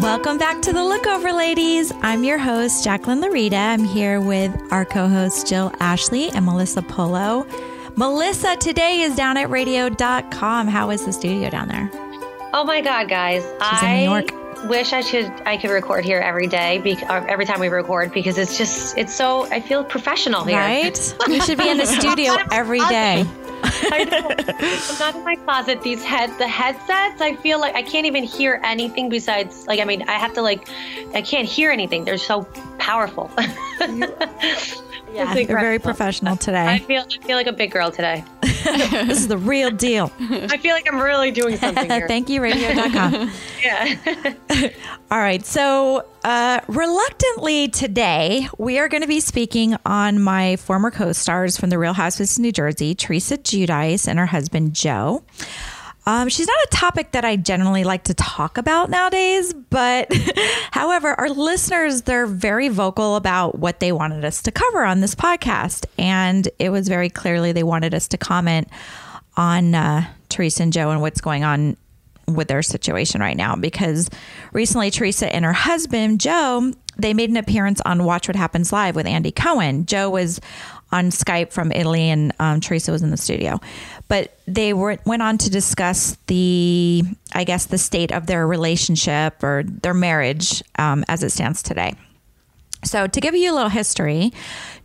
Welcome back to the Lookover Ladies. I'm your host, Jacqueline Laurita. I'm here with our co hosts, Jill Ashley and Melissa Polo. Melissa today is down at radio.com. How is the studio down there? Oh my God, guys. She's I in New York. wish I should I could record here every day bec- or every time we record because it's just it's so I feel professional here. Right? You should be in the studio every day. I know. I'm not in my closet. These head the headsets, I feel like I can't even hear anything besides like I mean I have to like I can't hear anything. They're so powerful. Yeah, you're very professional today. I feel I feel like a big girl today. this is the real deal. I feel like I'm really doing something here. Thank you, radio.com. yeah. All right. So, uh, reluctantly today, we are going to be speaking on my former co stars from The Real Housewives of New Jersey, Teresa Giudice and her husband, Joe. Um, she's not a topic that I generally like to talk about nowadays, but however, our listeners, they're very vocal about what they wanted us to cover on this podcast. And it was very clearly they wanted us to comment on uh, Teresa and Joe and what's going on with their situation right now because recently Teresa and her husband Joe they made an appearance on Watch What Happens Live with Andy Cohen. Joe was on Skype from Italy and um, Teresa was in the studio, but they were went on to discuss the I guess the state of their relationship or their marriage um, as it stands today. So, to give you a little history,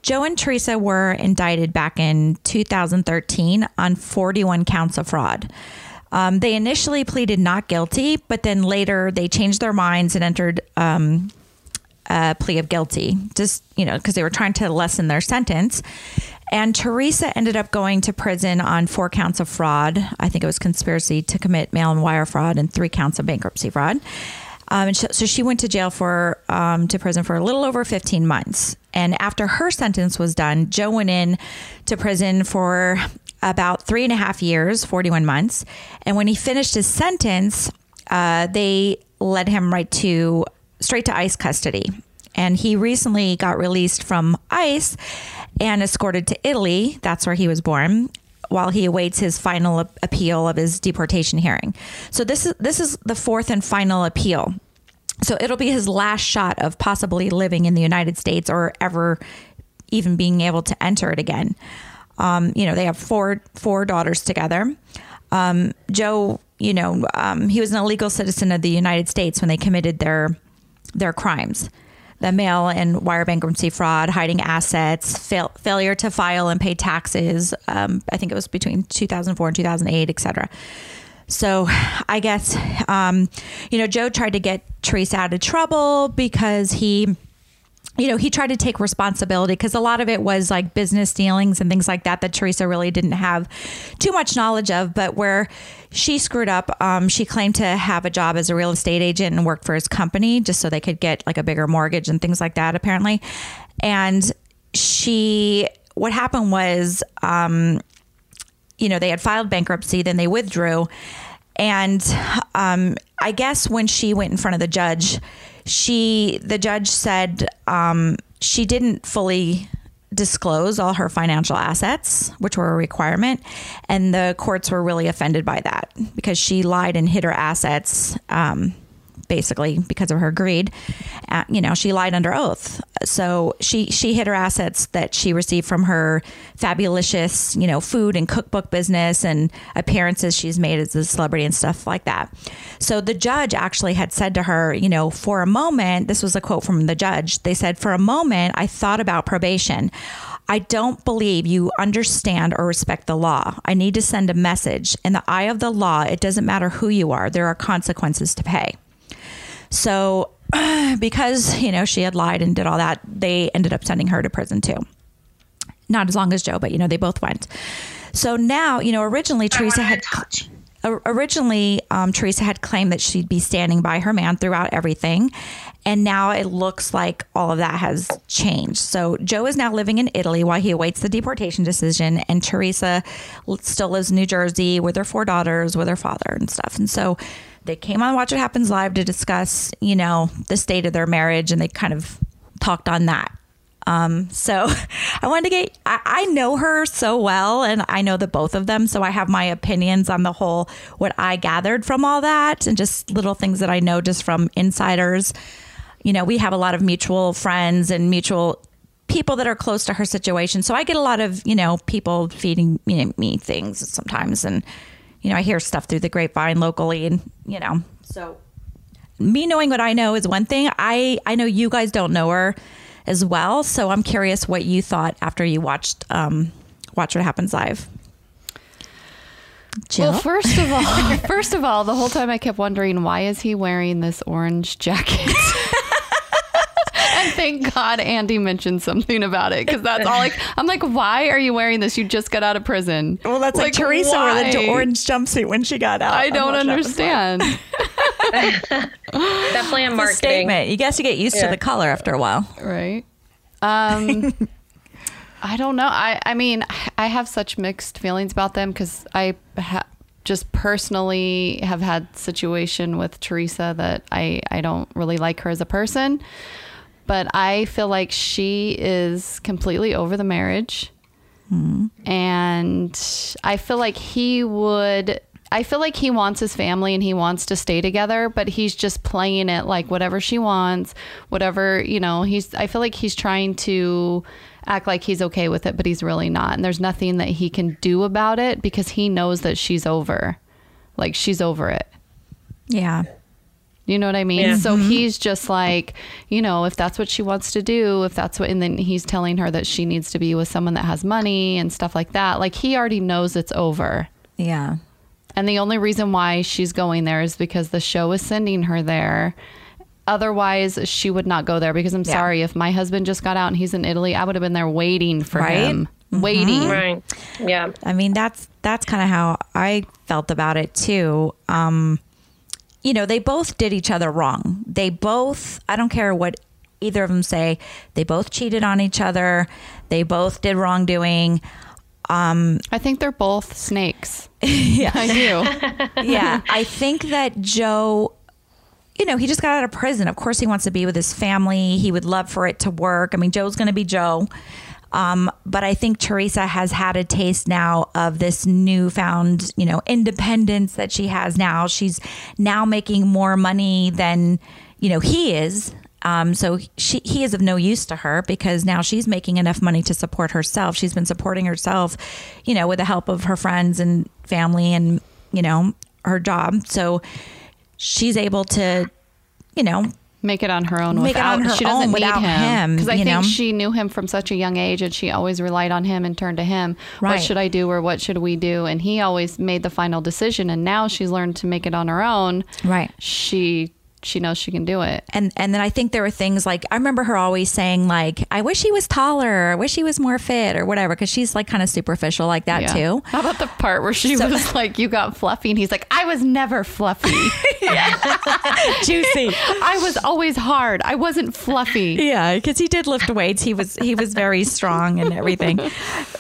Joe and Teresa were indicted back in 2013 on 41 counts of fraud. Um, they initially pleaded not guilty, but then later they changed their minds and entered um, a plea of guilty, just, you know, because they were trying to lessen their sentence. And Teresa ended up going to prison on four counts of fraud. I think it was conspiracy to commit mail and wire fraud and three counts of bankruptcy fraud. Um, and so, so she went to jail for um, to prison for a little over 15 months. And after her sentence was done, Joe went in to prison for about three and a half years, 41 months. And when he finished his sentence, uh, they led him right to straight to ICE custody. And he recently got released from ICE and escorted to Italy. That's where he was born while he awaits his final appeal of his deportation hearing. So this is this is the fourth and final appeal. So it'll be his last shot of possibly living in the United States or ever even being able to enter it again. Um, you know, they have four four daughters together. Um, Joe, you know, um, he was an illegal citizen of the United States when they committed their their crimes. The mail and wire bankruptcy fraud, hiding assets, fail, failure to file and pay taxes. Um, I think it was between 2004 and 2008, et cetera. So I guess, um, you know, Joe tried to get Teresa out of trouble because he you know, he tried to take responsibility because a lot of it was like business dealings and things like that that Teresa really didn't have too much knowledge of. But where she screwed up, um, she claimed to have a job as a real estate agent and worked for his company just so they could get like a bigger mortgage and things like that, apparently. And she, what happened was, um, you know, they had filed bankruptcy, then they withdrew. And um, I guess when she went in front of the judge, she, the judge said um, she didn't fully disclose all her financial assets, which were a requirement. And the courts were really offended by that because she lied and hid her assets. Um, basically because of her greed. Uh, you know, she lied under oath. So she she hid her assets that she received from her fabulous, you know, food and cookbook business and appearances she's made as a celebrity and stuff like that. So the judge actually had said to her, you know, for a moment, this was a quote from the judge. They said, "For a moment, I thought about probation." I don't believe you understand or respect the law. I need to send a message. In the eye of the law, it doesn't matter who you are, there are consequences to pay. So, because, you know, she had lied and did all that, they ended up sending her to prison too. Not as long as Joe, but, you know, they both went. So now, you know, originally Teresa had. Originally, um, Teresa had claimed that she'd be standing by her man throughout everything. And now it looks like all of that has changed. So Joe is now living in Italy while he awaits the deportation decision. And Teresa still lives in New Jersey with her four daughters, with her father and stuff. And so they came on Watch What Happens Live to discuss, you know, the state of their marriage and they kind of talked on that. Um, so I wanted to get, I, I know her so well and I know the both of them. So I have my opinions on the whole, what I gathered from all that and just little things that I know just from insiders. You know, we have a lot of mutual friends and mutual people that are close to her situation. So I get a lot of, you know, people feeding you know, me things sometimes. And, you know, I hear stuff through the grapevine locally and, you know, so me knowing what I know is one thing. I, I know you guys don't know her as well. So I'm curious what you thought after you watched, um, watch what happens live. Jill? Well, first of all, first of all, the whole time I kept wondering why is he wearing this orange jacket? and thank God Andy mentioned something about it because that's all like I'm like, why are you wearing this? You just got out of prison. Well, that's like, like Teresa why? wore the orange jumpsuit when she got out. I don't understand. Definitely a marketing a statement. You guess you get used yeah. to the color after a while, right? Um, I don't know. I I mean, I have such mixed feelings about them because I ha- just personally have had situation with Teresa that I I don't really like her as a person but I feel like she is completely over the marriage. Mm-hmm. And I feel like he would I feel like he wants his family and he wants to stay together, but he's just playing it like whatever she wants, whatever, you know, he's I feel like he's trying to act like he's okay with it, but he's really not. And there's nothing that he can do about it because he knows that she's over. Like she's over it. Yeah. You know what I mean? Yeah. So mm-hmm. he's just like, you know, if that's what she wants to do, if that's what, and then he's telling her that she needs to be with someone that has money and stuff like that. Like he already knows it's over. Yeah. And the only reason why she's going there is because the show is sending her there. Otherwise, she would not go there because I'm yeah. sorry, if my husband just got out and he's in Italy, I would have been there waiting for right? him. Mm-hmm. Waiting. Right. Yeah. I mean, that's that's kind of how I felt about it too. Um you know, they both did each other wrong. They both, I don't care what either of them say, they both cheated on each other. They both did wrongdoing. Um, I think they're both snakes. yeah, I do. yeah, I think that Joe, you know, he just got out of prison. Of course, he wants to be with his family. He would love for it to work. I mean, Joe's going to be Joe. Um, but I think Teresa has had a taste now of this newfound, you know, independence that she has now. She's now making more money than, you know, he is. Um, so she, he is of no use to her because now she's making enough money to support herself. She's been supporting herself, you know, with the help of her friends and family and, you know, her job. So she's able to, you know, make it on her own make without, it on her she doesn't need him. because I think know? she knew him from such a young age and she always relied on him and turned to him. Right. what should I do or what should we do? And he always made the final decision and now she's learned to make it on her own. Right. She she knows she can do it. And and then I think there were things like I remember her always saying like I wish he was taller, I wish he was more fit or whatever because she's like kind of superficial like that yeah. too. How about the part where she so, was like you got fluffy and he's like I was never fluffy. Juicy. I was always hard. I wasn't fluffy. Yeah, cuz he did lift weights. He was he was very strong and everything.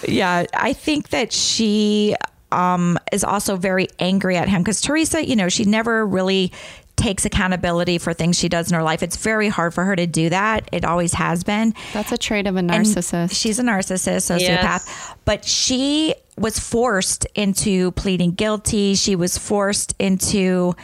Yeah, I think that she um, is also very angry at him because Teresa, you know, she never really takes accountability for things she does in her life. It's very hard for her to do that. It always has been. That's a trait of a narcissist. And she's a narcissist, sociopath. Yes. But she was forced into pleading guilty. She was forced into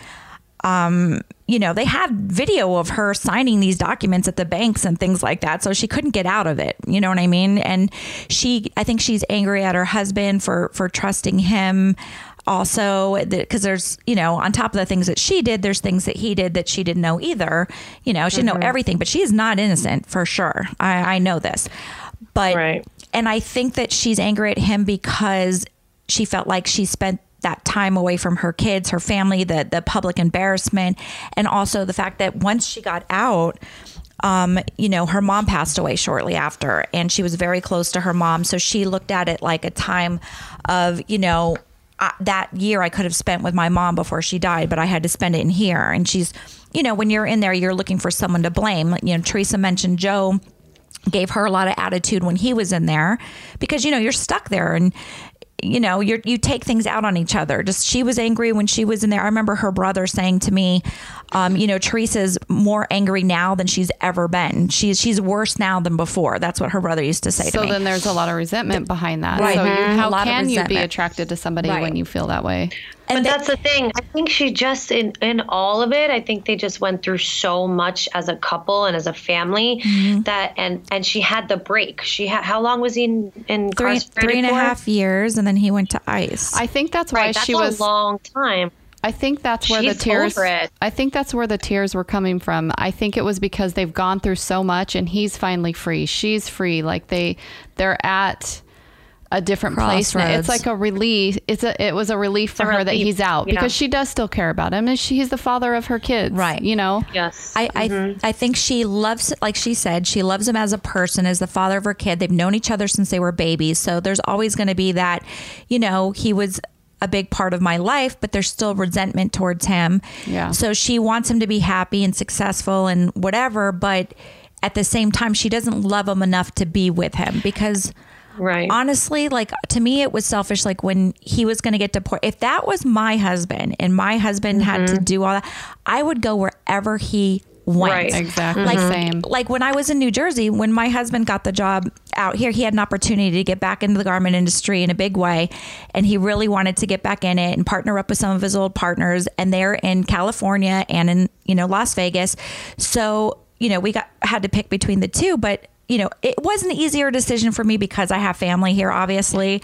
um, you know, they had video of her signing these documents at the banks and things like that. So she couldn't get out of it. You know what I mean? And she, I think she's angry at her husband for, for trusting him also because there's you know on top of the things that she did there's things that he did that she didn't know either you know she mm-hmm. didn't know mm-hmm. everything but she is not innocent for sure i, I know this but right. and i think that she's angry at him because she felt like she spent that time away from her kids her family the the public embarrassment and also the fact that once she got out um, you know, her mom passed away shortly after, and she was very close to her mom. So she looked at it like a time of, you know, that year I could have spent with my mom before she died, but I had to spend it in here. And she's, you know, when you're in there, you're looking for someone to blame. You know, Teresa mentioned Joe gave her a lot of attitude when he was in there because, you know, you're stuck there and you know, you you take things out on each other. Just she was angry when she was in there. I remember her brother saying to me, um, you know, Teresa's more angry now than she's ever been. She's she's worse now than before. That's what her brother used to say So to me. So then there's a lot of resentment behind that. Right. So you, Mhm. How can you be attracted to somebody Right. when you feel that way? But And they- that's the thing. I think she just in in all of it. I think they just went through so much as a couple and as a family Mm-hmm. that and and she had the break. She had how long was he in, in three incarcerated three and a half years, and then he went to ICE. I think that's why Right, that's she a was. long time. I think that's where She's the tears. I think that's where the tears were coming from. I think it was because they've gone through so much, and he's finally free. She's free. Like they, they're at a different place. now. It's like a relief. It's a. It was a relief for a her that he's out yeah. because she does still care about him, and she, he's the father of her kids. Right. You know. Yes. I, I mm-hmm. I think she loves, like she said, she loves him as a person, as the father of her kid. They've known each other since they were babies, so there's always going to be that, you know, he was a big part of my life, but there's still resentment towards him. Yeah. So she wants him to be happy and successful and whatever, but at the same time, she doesn't love him enough to be with him because right. honestly, like to me, it was selfish. Like when he was going to get deported, if that was my husband and my husband had to mm-hmm. do all that, I would go wherever he went. Right. Exactly. Like, Same. like when I was in New Jersey, when my husband got the job out here, he had an opportunity to get back into the garment industry in a big way. And he really wanted to get back in it and partner up with some of his old partners. And they're in California and in, you know, Las Vegas. So, you know, we got had to pick between the two, but you know, it was an easier decision for me because I have family here, obviously.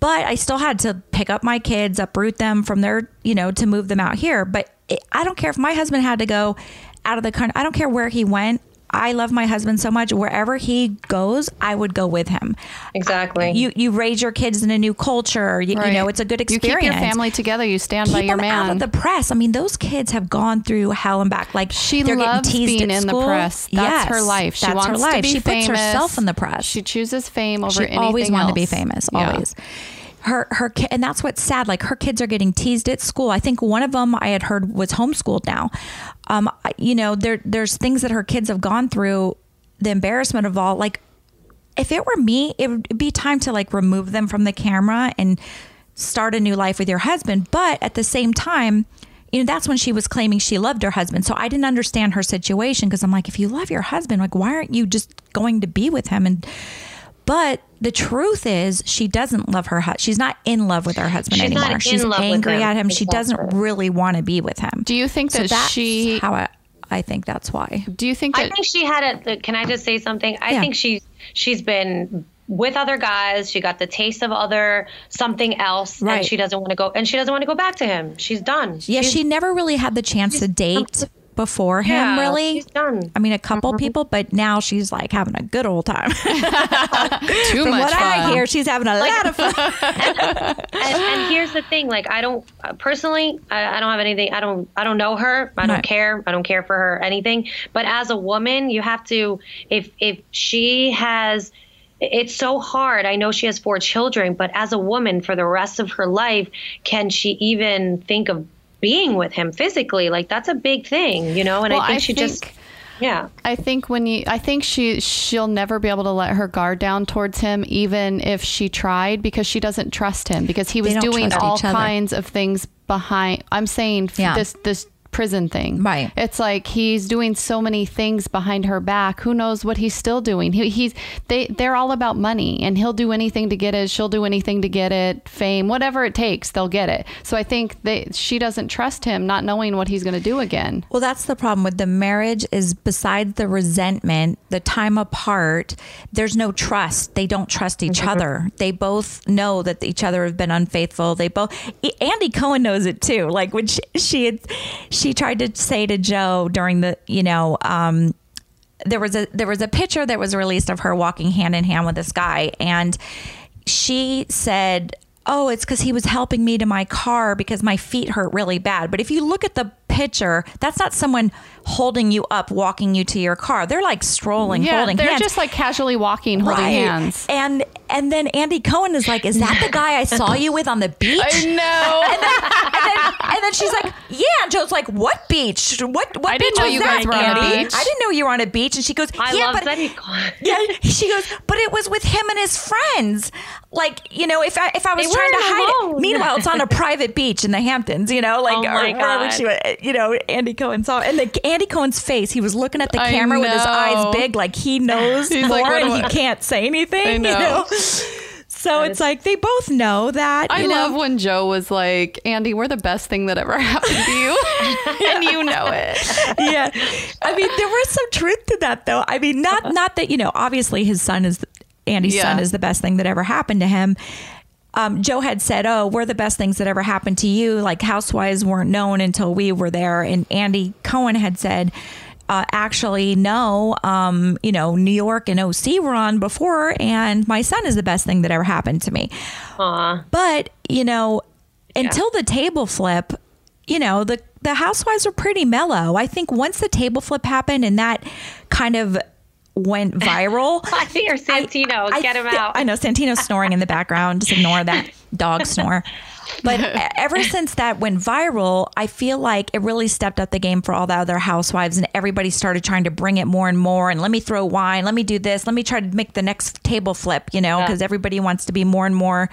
But I still had to pick up my kids, uproot them from their, you know, to move them out here. But it, I don't care if my husband had to go out of the country. I don't care where he went. I love my husband so much. Wherever he goes, I would go with him. exactly. You you raise your kids in a new culture. You, you know, it's a good experience. You keep your family together. You stand by Keep your them out of the press. I mean, those kids have gone through hell and back. Like She they're loves getting teased being in the press. That's her life. She that's wants her life. to be she famous. puts herself in the press. She chooses fame over she anything always wanted to be famous. Yeah. Always. Her her ki- and that's what's sad. Like her kids are getting teased at school. I think one of them I had heard was homeschooled now. Um, you know, there there's things that her kids have gone through. The embarrassment of all. Like, if it were me, it would be time to like remove them from the camera and start a new life with your husband. But at the same time. You know, that's when she was claiming she loved her husband. So I didn't understand her situation because I'm like, if you love your husband, like, why aren't you just going to be with him? And but the truth is, she doesn't love her husband. She's not in love with her husband She's not anymore. in She's love with angry him. at him. She doesn't really want to be with him. Do you think so that that's she? how I, I think that's why. Do you think I think she had a. Can I just say something? I Yeah. think she's she's been with other guys. She got the taste of other something else, Right. and she doesn't want to go. And she doesn't want to go back to him. She's done. Yeah, She's- she never really had the chance to date before him, Yeah, really. I mean, a couple mm-hmm. people, but now she's like having a good old time. too From much what I hear, she's having a lot of fun. and, and here's the thing like i don't personally I, I don't have anything i don't i don't know her i don't Right. care i don't care for her anything but as a woman you have to if if she has it's so hard i know she has four children but as a woman for the rest of her life can she even think of being with him physically like that's a big thing you know and Well, i think she just yeah I think when you, I think she, she'll never be able to let her guard down towards him, even if she tried, because she doesn't trust him, because he was doing all kinds of things behind. I'm saying Yeah. this, this prison thing. Right. It's like he's doing so many things behind her back. Who knows what he's still doing? He, he's they they're all about money, and he'll do anything to get it. She'll do anything to get it. Fame, whatever it takes, they'll get it. So I think that she doesn't trust him, not knowing what he's going to do again. Well, that's the problem with the marriage is besides the resentment, the time apart, there's no trust. They don't trust each mm-hmm. other. They both know that each other have been unfaithful. They both Andy Cohen knows it too. Like when she she, had, she tried to say to Joe during the, you know, um there was a there was a picture that was released of her walking hand in hand with this guy and she said oh it's because he was helping me to my car because my feet hurt really bad. But if you look at the picture that's not someone holding you up walking you to your car they're like strolling Yeah, holding they're hands just like casually walking, holding Right. hands. and and then andy cohen is like is that the guy i saw you with on the beach I know. and then, and then she's like, "Yeah." And Joe's like, "What beach? What what I beach didn't know was you that, were on a Andy? beach." I didn't know you were on a beach." And she goes, i "Yeah, love but that he yeah." She goes, "But it was with him and his friends. Like, you know, if I if I was They trying to weren't hide it. Meanwhile, it's on a private beach in the Hamptons, you know, like Oh or my wherever God. she was. You know, Andy Cohen saw, and the Andy Cohen's face. He was looking at the camera with his eyes big, like he knows He's more, like, and he can't say anything. I You know. know. So it's like they both know that. I you know? love when Joe was like, Andy, we're the best thing that ever happened to you. and you know it. yeah. I mean, there was some truth to that, though. I mean, not uh-huh. not that you know. Obviously, his son is Andy's Yeah. son is the best thing that ever happened to him. Um, Joe had said, "Oh, we're the best things that ever happened to you." Like housewives weren't known until we were there, and Andy Cohen had said. Uh, actually, no. Um, you know, New York and OC were on before, and my son is the best thing that ever happened to me. Aw. But you know, until the table flip, you know the the housewives were pretty mellow. I think once the table flip happened and that kind of went viral. I hear Santino. I Get him out. I know Santino's snoring in the background. Just ignore that dog snore. But ever since that went viral, I feel like it really stepped up the game for all the other housewives, and everybody started trying to bring it more and more. And let me throw wine. Let me do this. Let me try to make the next table flip. You know, Yeah. because everybody wants to be more and more.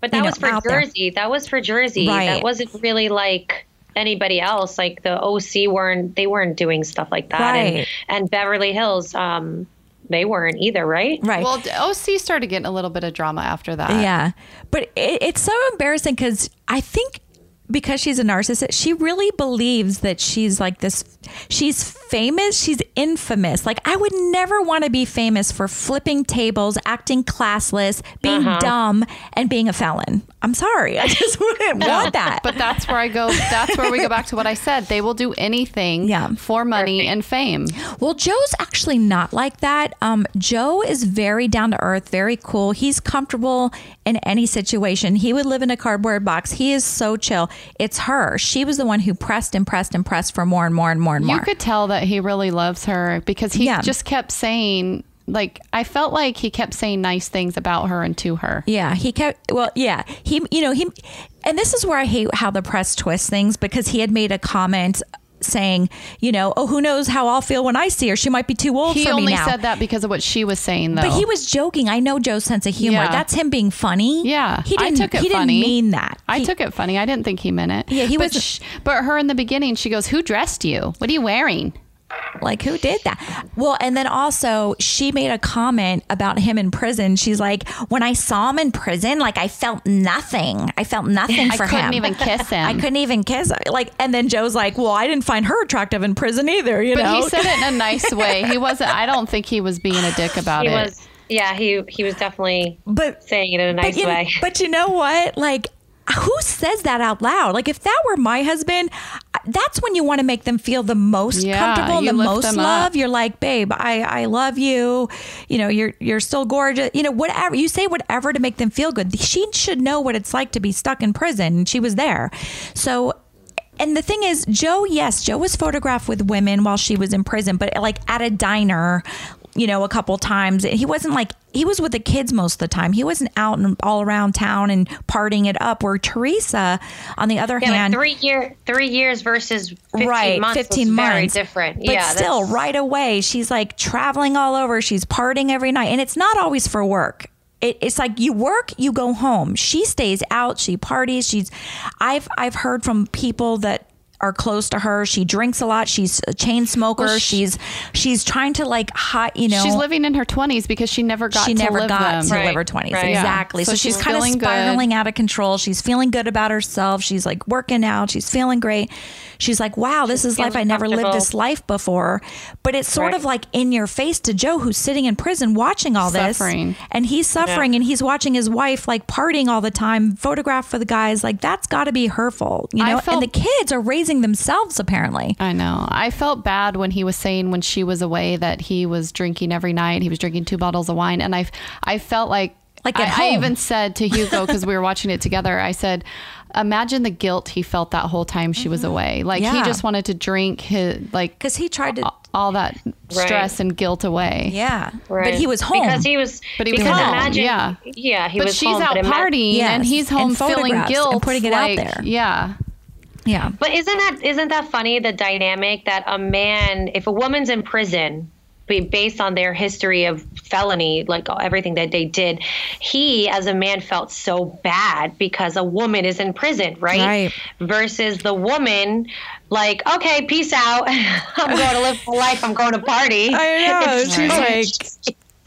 But that know, was for out there. Jersey. That was for Jersey. Right. That wasn't really like anybody else. Like the OC weren't they weren't doing stuff like that. Right. And and Beverly Hills, um, they weren't either, right? Right. Well, OC started getting a little bit of drama after that. Yeah. But it, it's so embarrassing because I think because she's a narcissist, she really believes that she's like this. She's famous. She's infamous. Like, I would never want to be famous for flipping tables, acting classless, being dumb, and being a felon. I'm sorry. I just wouldn't want that. But that's where I go. That's where we go back to what I said. They will do anything Yeah. for money and fame. Well, Joe's actually not like that. Um, Joe is very down to earth, very cool. He's comfortable in any situation. He would live in a cardboard box. He is so chill. It's her. She was the one who pressed and pressed and pressed for more and more and more and more. You could tell that he really loves her because he Yeah. just kept saying, like, I felt like he kept saying nice things about her and to her. Yeah, he kept. Well, yeah, he. You know he, and this is where I hate how the press twists things because he had made a comment saying, you know, oh, who knows how I'll feel when I see her? She might be too old He for me only said that because of what she was saying, though. But he was joking. I know Joe's sense of humor. Yeah. That's him being funny. Yeah, he didn't. took it he funny. didn't mean that. I He- took it funny. I didn't think he meant it. Yeah, he but sh- but her in the beginning, she goes, "Who dressed you? What are you wearing?" Like, who did that? Well, and then also, she made a comment about him in prison. She's like, when I saw him in prison, like, I felt nothing. I felt nothing for him. I couldn't him. even kiss him. I couldn't even kiss her. Like, and then Joe's like, well, I didn't find her attractive in prison either, you But know? he said it in a nice way. He wasn't. I don't think he was being a dick about He it. was yeah, he he was definitely but, saying it in a but, nice you, way. but you know what? Like, who says that out loud? Like, if that were my husband, that's when you want to make them feel the most Yeah, comfortable, you the most love. up. You're like, babe, I, I love you. You know, you're you're still gorgeous. You know, whatever you say, whatever to make them feel good. She should know what it's like to be stuck in prison. and She was there, so. And the thing is, Joe, yes, Joe was photographed with women while she was in prison, but like at a diner, you know, a couple times. And he wasn't like he was with the kids most of the time. He wasn't out and all around town and partying it up. Where Teresa, on the other yeah, hand, like three year three years versus fifteen right, months 15 was months. very different. But yeah, still, that's- right away, she's like traveling all over. She's partying every night. And it's not always for work. It, it's like you work, you go home. She stays out. She parties. She's. I've I've heard from people that are close to her. She drinks a lot. She's a chain smoker. Well, she- she's she's trying to like hot. You know, She's living in her twenties because she never got she to never live got them. to Right, live her 20s right. Yeah. exactly so, So she's, she's kind of feeling good. spiraling out of control she's feeling good about herself she's like working out she's feeling great she's like wow this is life i never lived this life before but it's sort Right. of like in your face to joe who's sitting in prison watching all this Suffering. this and he's suffering and he's watching his wife like partying all the time photograph for the guys like that's got to be hurtful you know felt- and the kids are raising themselves apparently I know. I felt bad when he was saying when she was away that he was drinking every night. He was drinking two bottles of wine, and I, I felt like, Like at I, I even said to Hugo because we were watching it together. I said, "Imagine the guilt he felt that whole time she was away. Like he Mm-hmm. Just wanted to drink his like because he tried to all that stress and guilt away. yeah Right. but he was home because he was. But he was home, Imagine, yeah. yeah, he But was she's home, out but partying Yes, and he's and home feeling photographs and guilt putting it out there. Yeah. Yeah But isn't that isn't that funny? The dynamic that a man, if a woman's in prison, based on their history of felony, like uh, everything that they did, he as a man felt so bad because a woman is in prison, right? Right. Versus the woman, like, okay, peace out. I'm going to live my life. I'm going to party. I know. It's She's like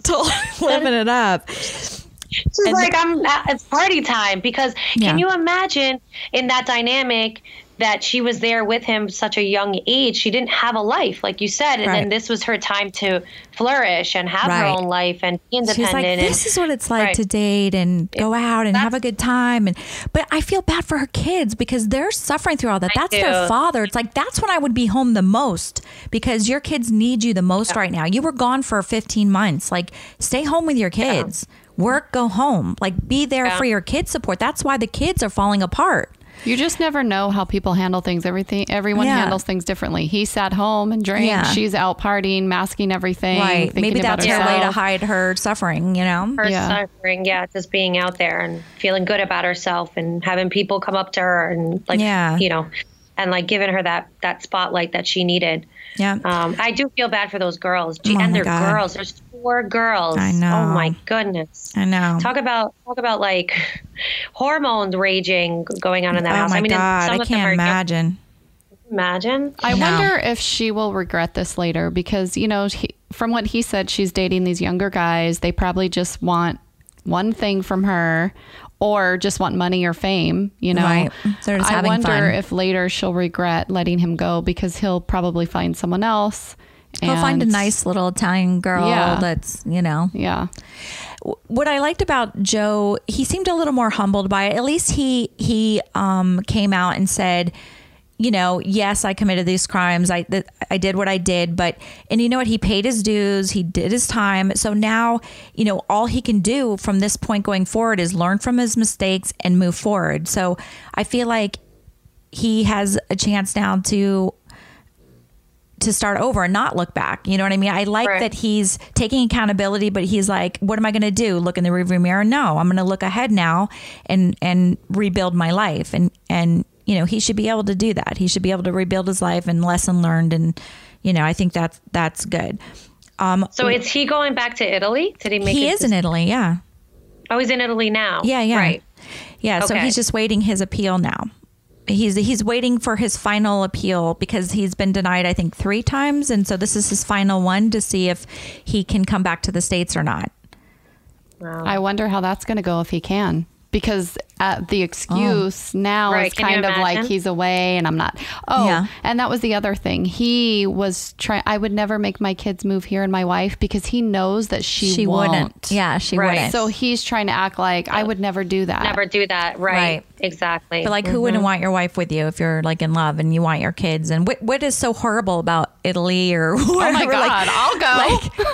totally living it up. She's like, I'm. Uh, it's party time because Yeah. can you imagine in that dynamic that she was there with him such a young age? She didn't have a life, like you said, and Right. then this was her time to flourish and have her own life and be independent. She's like, and- this is what it's like Right. to date and go out and have a good time. And but I feel bad for her kids because they're suffering through all that. I That's their father. It's like that's when I would be home the most because your kids need you the most right now. You were gone for 15 months. Like stay home with your kids. Work, go home. Like be there Yeah. for your kids support. That's why the kids are falling apart. You just never know how people handle things. Everything, everyone Yeah. handles things differently. He sat home and drank. Yeah. She's out partying, masking everything. Right. thinking Maybe about that's her way to hide her suffering, you know? her Yeah. suffering, yeah, just being out there and feeling good about herself and having people come up to her and like, Yeah. you know, and like giving her that that spotlight that she needed. Yeah. Um, I do feel bad for those girls, Gee, Oh and they're God. girls. There's four girls. I oh know. Oh my goodness. I know. Talk about talk about like hormones raging going on in that oh house. my I mean, God. some I of can't are imagine. imagine. I No. wonder if she will regret this later because, you know, he, from what he said, she's dating these younger guys. They probably just want one thing from her or just want money or fame, you know. Right. They're I wonder fun. if later she'll regret letting him go because he'll probably find someone else. He'll find a nice little Italian girl Yeah. that's, you know. Yeah. What I liked about Joe, he seemed a little more humbled by it. At least he he um, came out and said, you know, yes, I committed these crimes. I th- I did what I did, but and you know what? He paid his dues. He did his time. So now, you know, all he can do from this point going forward is learn from his mistakes and move forward. So I feel like he has a chance now to to start over and not look back. You know what I mean? I like Right. that he's taking accountability, but he's like, what am I going to do? Look in the rearview mirror? No, I'm going to look ahead now and and rebuild my life. And and you know, he should be able to do that. He should be able to rebuild his life and lesson learned. And you know, I think that's that's good. Um, So is he going back to Italy? Did he make he is in Italy. Yeah, Oh, he's in Italy now. yeah, yeah. Right. Yeah. So he's just waiting his appeal now. He's he's waiting for his final appeal because he's been denied I think three times, and so this is his final one to see if he can come back to the states or not. I wonder how that's going to go if he can. Because uh, the excuse now Right, is can kind of like he's away and I'm not. Oh, Yeah. and that was the other thing. He was trying. I would never make my kids move here and my wife because he knows that she, She won't. wouldn't. Yeah, she Right. wouldn't. So he's trying to act like I would never do that. Never do that. Right. Right. Exactly. But like, who wouldn't mm-hmm. want your wife with you if you're like in love and you want your kids? And what what is so horrible about Italy or whatever? Oh my god, I'll go. Like,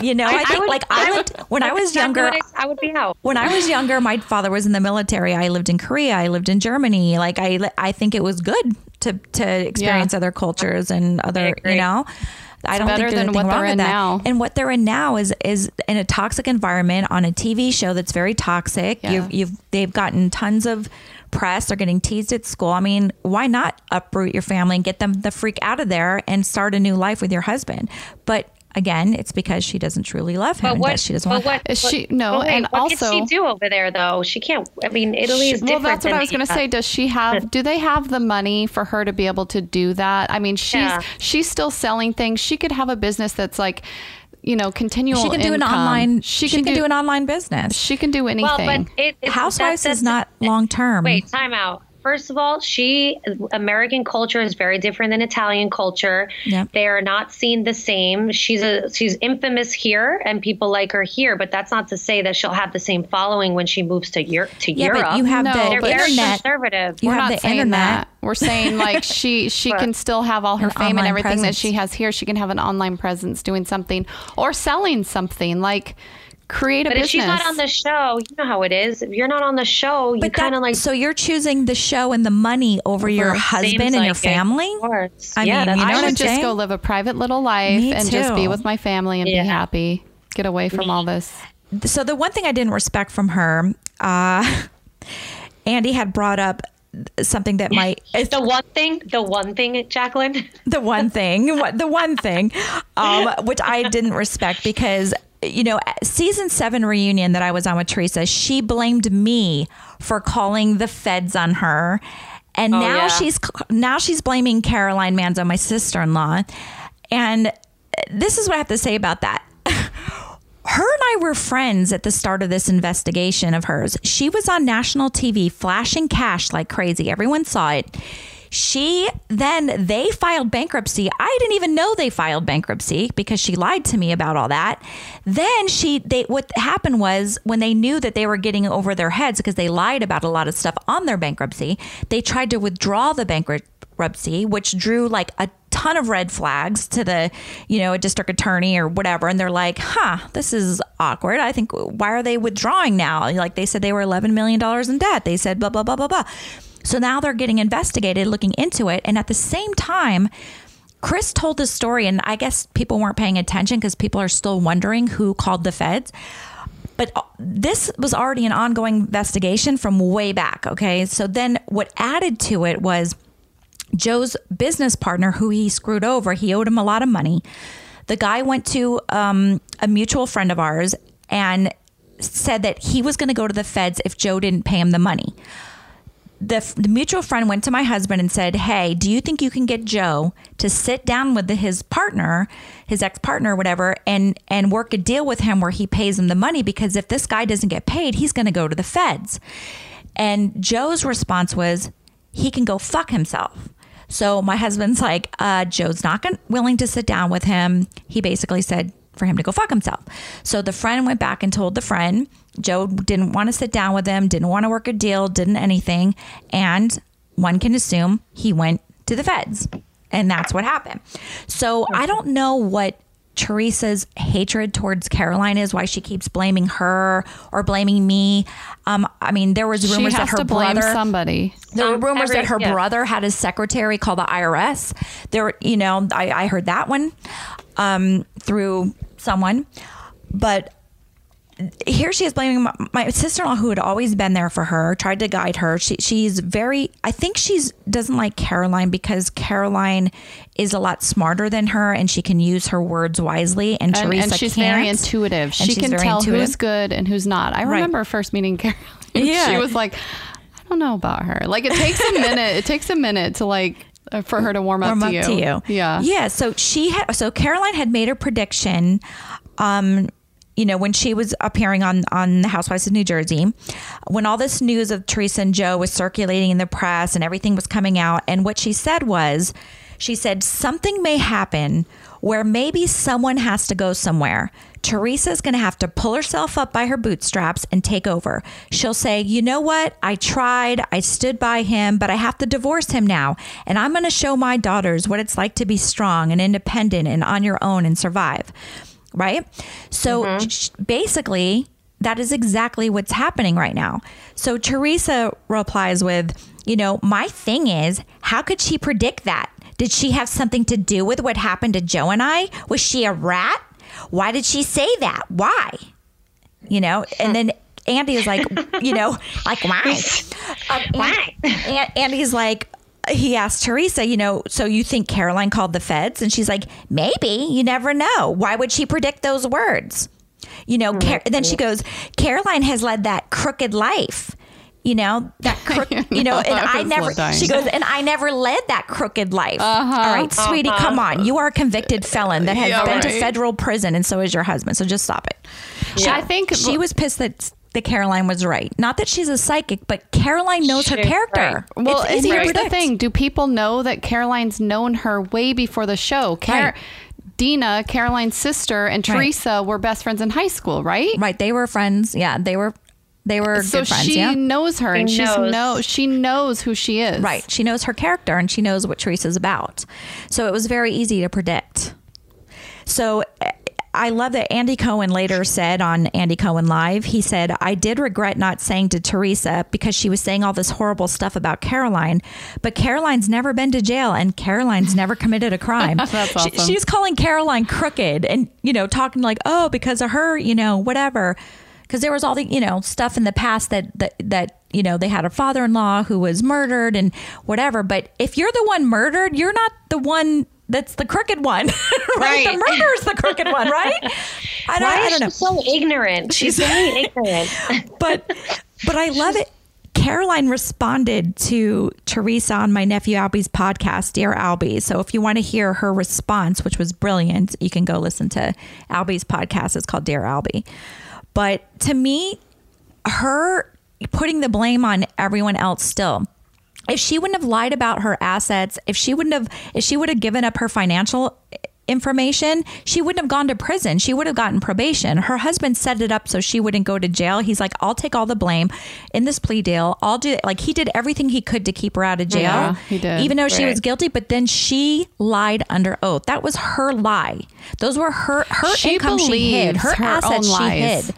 you know, I, think would- like I would- when I was younger. I, I would be out. when I was younger, my father was in the military. I lived in Korea. I lived in Germany. Like I, I think it was good to to experience other cultures and other, you know. I don't think there's anything what wrong they're with in that. now. And what they're in now is is in a toxic environment on a TV show that's very toxic. Yeah. You've, you've they've gotten tons of press. They're getting teased at school. I mean, why not uproot your family and get them the freak out of there and start a new life with your husband? But again, it's because she doesn't truly love him. But and what? that she doesn't but want. what? Is she- no, but wait, and what also- can she do over there though? She can't. I mean, Italy is different. well, that's what than I was going to say. Does she have? Do they have the money for her to be able to do that? I mean, she's Yeah. she's still selling things. She could have a business that's like, you know, continual. She can do an online. She can, do, an online business. She can do anything. Well, but it, it, Housewives that- is that's- not long term. Wait, time out. First of all, she American culture is very different than Italian culture. Yep. They are not seen the same. She's a she's infamous here, and people like her here. But that's not to say that she'll have the same following when she moves to Europe. To Yeah, Europe, but you have No, the they're very internet. conservative. You We're have not the saying internet. that. We're saying like she she can still have all her An fame and online everything that she has here. She can have an online presence doing something or selling something like create a But if she's not on the show, you know how it is. If you're not on the show, you But kind of like so you're choosing the show and the money over, your husband and your like it. family. Of course. I yeah, mean, you know I what would just saying? go live a private little life Me and just be with my family and Yeah. be happy. Get away from all this. So the one thing I didn't respect from her, uh, Andy had brought up something that might the one thing, the one thing, Jacqueline. the one thing, what the one thing, um, which I didn't respect because you know season seven reunion that I was on with Teresa, she blamed me for calling the feds on her, and Oh, now yeah. she's now she's blaming Caroline Manzo, my sister in law, and this is what I have to say about that. Her and I were friends at the start of this investigation of hers. She was on national TV flashing cash like crazy. Everyone saw it. She then they filed bankruptcy. I didn't even know they filed bankruptcy because she lied to me about all that. Then she they what happened was when they knew that they were getting over their heads because they lied about a lot of stuff on their bankruptcy, they tried to withdraw the bankruptcy, which drew like a ton of red flags to the, you know, a district attorney or whatever. And they're like, huh, this is awkward. I think, why are they withdrawing now? Like they said they were $11 million in debt. They said blah, blah, blah, blah, blah. So now they're getting investigated, looking into it. And at the same time, Chris told this story, and I guess people weren't paying attention because people are still wondering who called the feds. But uh, this was already an ongoing investigation from way back. Okay. So then what added to it was Joe's business partner, who he screwed over, he owed him a lot of money. The guy went to um, a mutual friend of ours and said that he was going to go to the feds if Joe didn't pay him the money. The, the mutual friend went to my husband and said, Hey, do you think you can get Joe to sit down with the, his partner, his ex partner, whatever, and, and work a deal with him where he pays him the money? Because if this guy doesn't get paid, he's going to go to the feds. And Joe's response was, He can go fuck himself. So my husband's like, uh, Joe's not gon- willing to sit down with him. He basically said for him to go fuck himself. So the friend went back and told the friend, Joe didn't want to sit down with him, didn't want to work a deal, didn't anything. And one can assume he went to the feds. And that's what happened. So I don't know what Teresa's hatred towards Caroline is, why she keeps blaming her or blaming me. Um, I mean, there was She rumors has that her to blame brother somebody. there were Um, rumors every- that her yeah. brother had a secretary called the IRS. There, you know, I, I heard that one um, through someone, but here she is blaming my, my sister-in-law who had always been there for her tried to guide her she, she's very i think she's doesn't like caroline because caroline is a lot smarter than her and she can use her words wisely and, And, teresa and she's can't. very intuitive. And She can tell intuitive. who's good and who's not. I remember first meeting Caroline. Yeah. She was like, I don't know about her. Like it takes a minute. It takes a minute to like for her to warm up, warm to, up you. to you. Yeah. Yeah. So she had, so Caroline had made her prediction, um, you know, when she was appearing on, on the Housewives of New Jersey, when all this news of Teresa and Joe was circulating in the press and everything was coming out. And what she said was, she said, something may happen where maybe someone has to go somewhere. Teresa's going to have to pull herself up by her bootstraps and take over. She'll say, You know what? I tried, I stood by him, but I have to divorce him now. And I'm going to show my daughters what it's like to be strong and independent and on your own and survive. Right? So mm-hmm. sh- basically, that is exactly what's happening right now. So Teresa replies with, You know, my thing is, how could she predict that? Did she have something to do with what happened to Joe and I? Was she a rat? Why did she say that? Why? You know, and then Andy is like, you know, like why? Um, Why? and Andy's like, he asked Teresa, you know, so you think Caroline called the feds? And she's like, maybe. You never know. Why would she predict those words? You know, Car- then she goes, Caroline has led that crooked life. You know that crook. You know, and I never. She goes, and I never led that crooked life. Uh-huh. All right, sweetie, come uh-huh. on. You are a convicted felon that has Yeah, been to federal prison, and so is your husband. So just stop it. She, I think she was pissed that that Caroline was right. Not that she's a psychic, but Caroline knows her character. right. Well, it's and easy here's the thing: Do people know that Caroline's known her way before the show? Car- Right. Dina, Caroline's sister, and Right. Teresa were best friends in high school, right? Right, they were friends. Yeah, they were. They were So good friends. she yeah. knows her, and She she's knows. know she knows who she is. Right. She knows her character and she knows what Teresa's about. So it was very easy to predict. So eh, I love that Andy Cohen later said on Andy Cohen Live, he said, I did regret not saying to Teresa because she was saying all this horrible stuff about Caroline, but Caroline's never been to jail and Caroline's never committed a crime. That's She- awesome. she's calling Caroline crooked and, you know, talking like, oh, because of her, you know, whatever. Because there was all the, you know, stuff in the past that, that, that you know, they had a father in law who was murdered and whatever. But if you're the one murdered, you're not the one that's the crooked one, right? Right. The murderer's the crooked one, right? I don't, Why I is don't know so ignorant? She's very ignorant. but but I love it. Caroline responded to Teresa on my nephew Albie's podcast, Dear Albie. So if you want to hear her response, which was brilliant, you can go listen to Albie's podcast. It's called Dear Albie. But to me, her putting the blame on everyone else still. If she wouldn't have lied about her assets, if she wouldn't have if she would have given up her financial information, she wouldn't have gone to prison. She would have gotten probation. Her husband set it up so she wouldn't go to jail. He's like, I'll take all the blame in this plea deal. I'll do like he did everything he could to keep her out of jail. Yeah, he did. Even though she was guilty, but then she lied under oath. That was her lie. Those were her her She income she hid. Her, her assets own she lies. hid.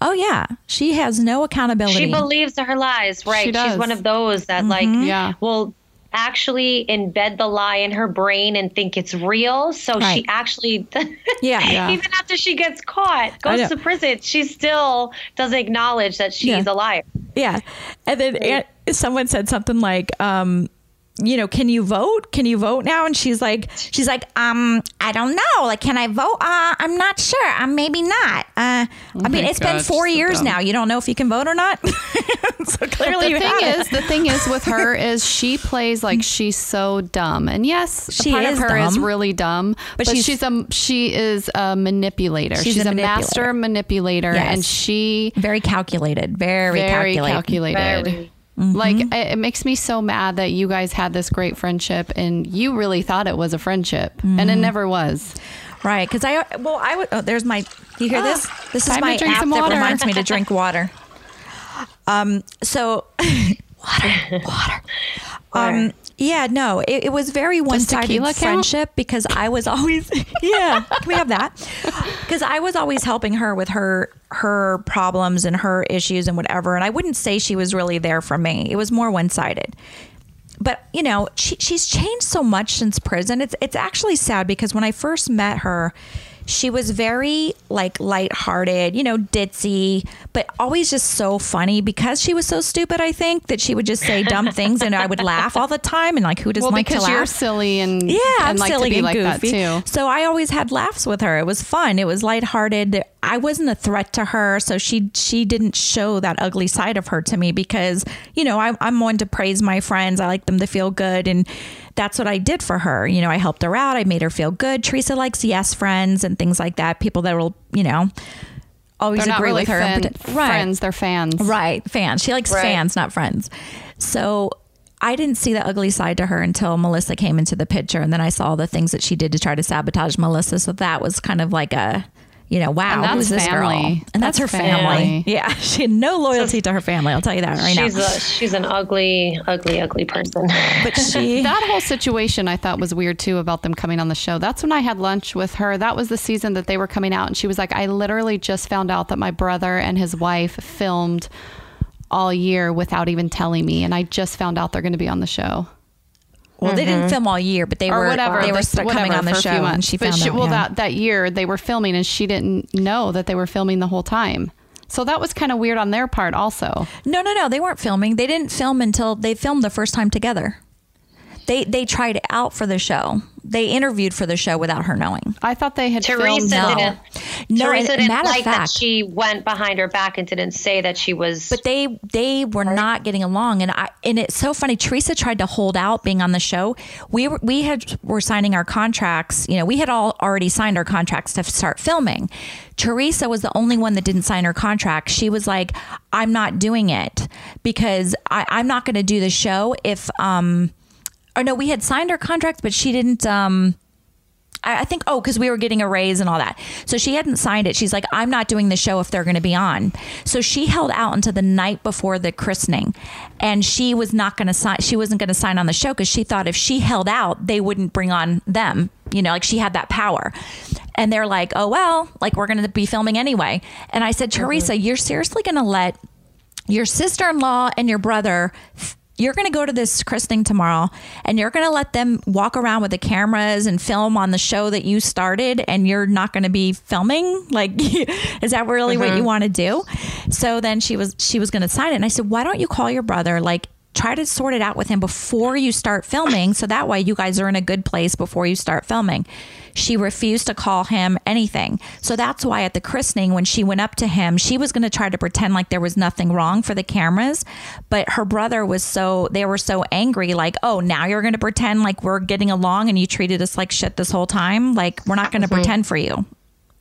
Oh yeah. She has no accountability. She believes her lies, right? She does. She's one of those that like mm-hmm. Yeah. will actually embed the lie in her brain and think it's real. So Right. she actually Yeah. Yeah. even after she gets caught, goes to prison, she still doesn't acknowledge that she's Yeah. a liar. Yeah. And then Aunt, someone said something like, um, you know, can you vote? Can you vote now? And she's like, she's like, um, I don't know. Like, can I vote? Uh, I'm not sure. Um, maybe not. Uh, I mean, my it's been four so years dumb. now. You don't know if you can vote or not. so clearly, the you thing is, it. the thing is with her is she plays like she's so dumb, and yes, She part is of her is really dumb. But But, she's- she's, a she is a manipulator. She's She's, a a, master manipulator, Yes. and she very calculated. Very, very calculated. calculated. Very. Like Mm-hmm. it, it makes me so mad that you guys had this great friendship, and you really thought it was a friendship, and Mm-hmm. it never was. Right. Because I, well, I would, oh, there's my, do you hear this? This is my drink app that water. reminds me to drink water. Um, so, water, water. Um, yeah, no, it, it was very one sided count? friendship because I was always, yeah, can we have that? Because I was always helping her with her her problems and her issues and whatever. And I wouldn't say she was really there for me. It was more one sided but you know she, she's changed so much since prison it's it's actually sad because when i first met her she was very like lighthearted, you know, ditzy, but always just so funny because she was so stupid. I think that she would just say dumb things, and I would laugh all the time. And like, who doesn't Well, like to because laugh? you're silly and Yeah, I'm like silly to be and like goofy. So I always had laughs with her. It was fun. It was lighthearted. I wasn't a threat to her, so she she didn't show that ugly side of her to me because you know I, I'm one to praise my friends. I like them to feel good, and that's what I did for her. You know, I helped her out. I made her feel good. Teresa likes yes friends and things like that. People that will you know always They're agree really with her. fan- But- friends. They're fans. Right, fans. She likes Right. fans, not friends. So I didn't see the ugly side to her until Melissa came into the picture, and then I saw the things that she did to try to sabotage Melissa. So that was kind of like a, you know, wow, And that's who's this girl? And that's, That's her family. family. Yeah, she had no loyalty to her family. I'll tell you that right she's now. a, she's an ugly, ugly, ugly person. but she, That whole situation I thought was weird too about them coming on the show. That's when I had lunch with her. That was the season that they were coming out, and she was like, I literally just found out that my brother and his wife filmed all year without even telling me, and I just found out they're going to be on the show. Well, they didn't mm-hmm. film all year, but they Or were whatever. they were this- coming on the show, and she But found out. well, yeah. that that year they were filming, and she didn't know that they were filming the whole time. So that was kind of weird on their part, also. No, no, no. They weren't filming. They didn't film until they filmed the first time together. They they tried out for the show. They interviewed for the show without her knowing. I thought they had Teresa filmed. Didn't. No, Teresa and didn't matter of like that she went behind her back and didn't say that she was. But they they were not getting along, and I and it's so funny. Teresa tried to hold out being on the show. We were we had were signing our contracts. You know, we had all already signed our contracts to start filming. Teresa was the only one that didn't sign her contract. She was like, "I'm not doing it because I, I'm not going to do the show if um." Or no, we had signed our contracts, but she didn't. Um, I I think, oh, because we were getting a raise and all that. So she hadn't signed it. She's like, I'm not doing the show if they're going to be on. So she held out until the night before the christening. And she was not going to sign, she wasn't going to sign on the show because she thought if she held out, they wouldn't bring on them. You know, like she had that power. And they're like, oh, well, like we're going to be filming anyway. And I said, Teresa, you're seriously going to let your sister in law and your brother f- you're going to go to this christening tomorrow and you're going to let them walk around with the cameras and film on the show that you started and you're not going to be filming? Like is that really what you mm-hmm. want to do? So then she was she was going to sign it and i said why don't you call your brother? Like try to sort it out with him before you start filming so that way you guys are in a good place before you start filming. She refused to call him anything. So that's why at the christening when she went up to him she was going to try to pretend like there was nothing wrong for the cameras but her brother was so they were so angry like oh now you're going to pretend like we're getting along and you treated us like shit this whole time? Like we're not going to pretend for you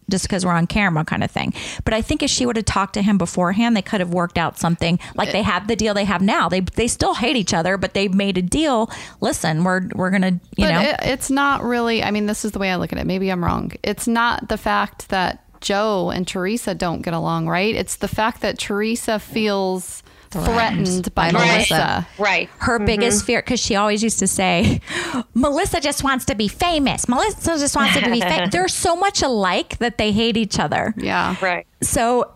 just because we're on camera kind of thing. But I think if she would have talked to him beforehand, they could have worked out something like they have the deal they have now. They they still hate each other, but they made a deal. Listen, we're we're gonna you but know it, it's not really. I mean, this is the way I look at it. Maybe I'm wrong. It's not the fact that Joe and Teresa don't get along, right? It's the fact that Teresa feels threatened by By Melissa. Melissa. Right. her mm-hmm. biggest fear because she always used to say melissa just wants to be famous melissa just wants to be famous they're so much alike that they hate each other Yeah. Right. so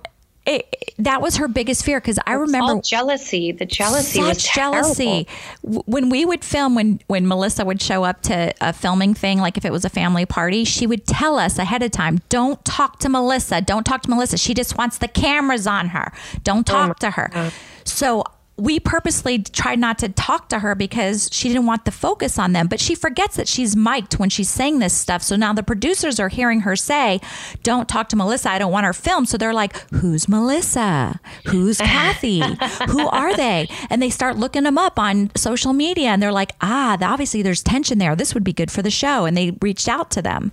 it, that was her biggest fear because i remember All jealousy. The jealousy was such terrible. jealousy. When we would film, when when Melissa would show up to a filming thing, like if it was a family party, she would tell us ahead of time, "Don't talk to Melissa. Don't talk to Melissa. She just wants the cameras on her. Don't oh talk to her." So we purposely tried not to talk to her because she didn't want the focus on them. But she forgets that she's mic'd when she's saying this stuff. So now the producers are hearing her say, Don't talk to Melissa. I don't want her filmed. So they're like, Who's Melissa? Who's Kathy? Who are they? And they start looking them up on social media and they're like, Ah, obviously there's tension there. This would be good for the show. And they reached out to them.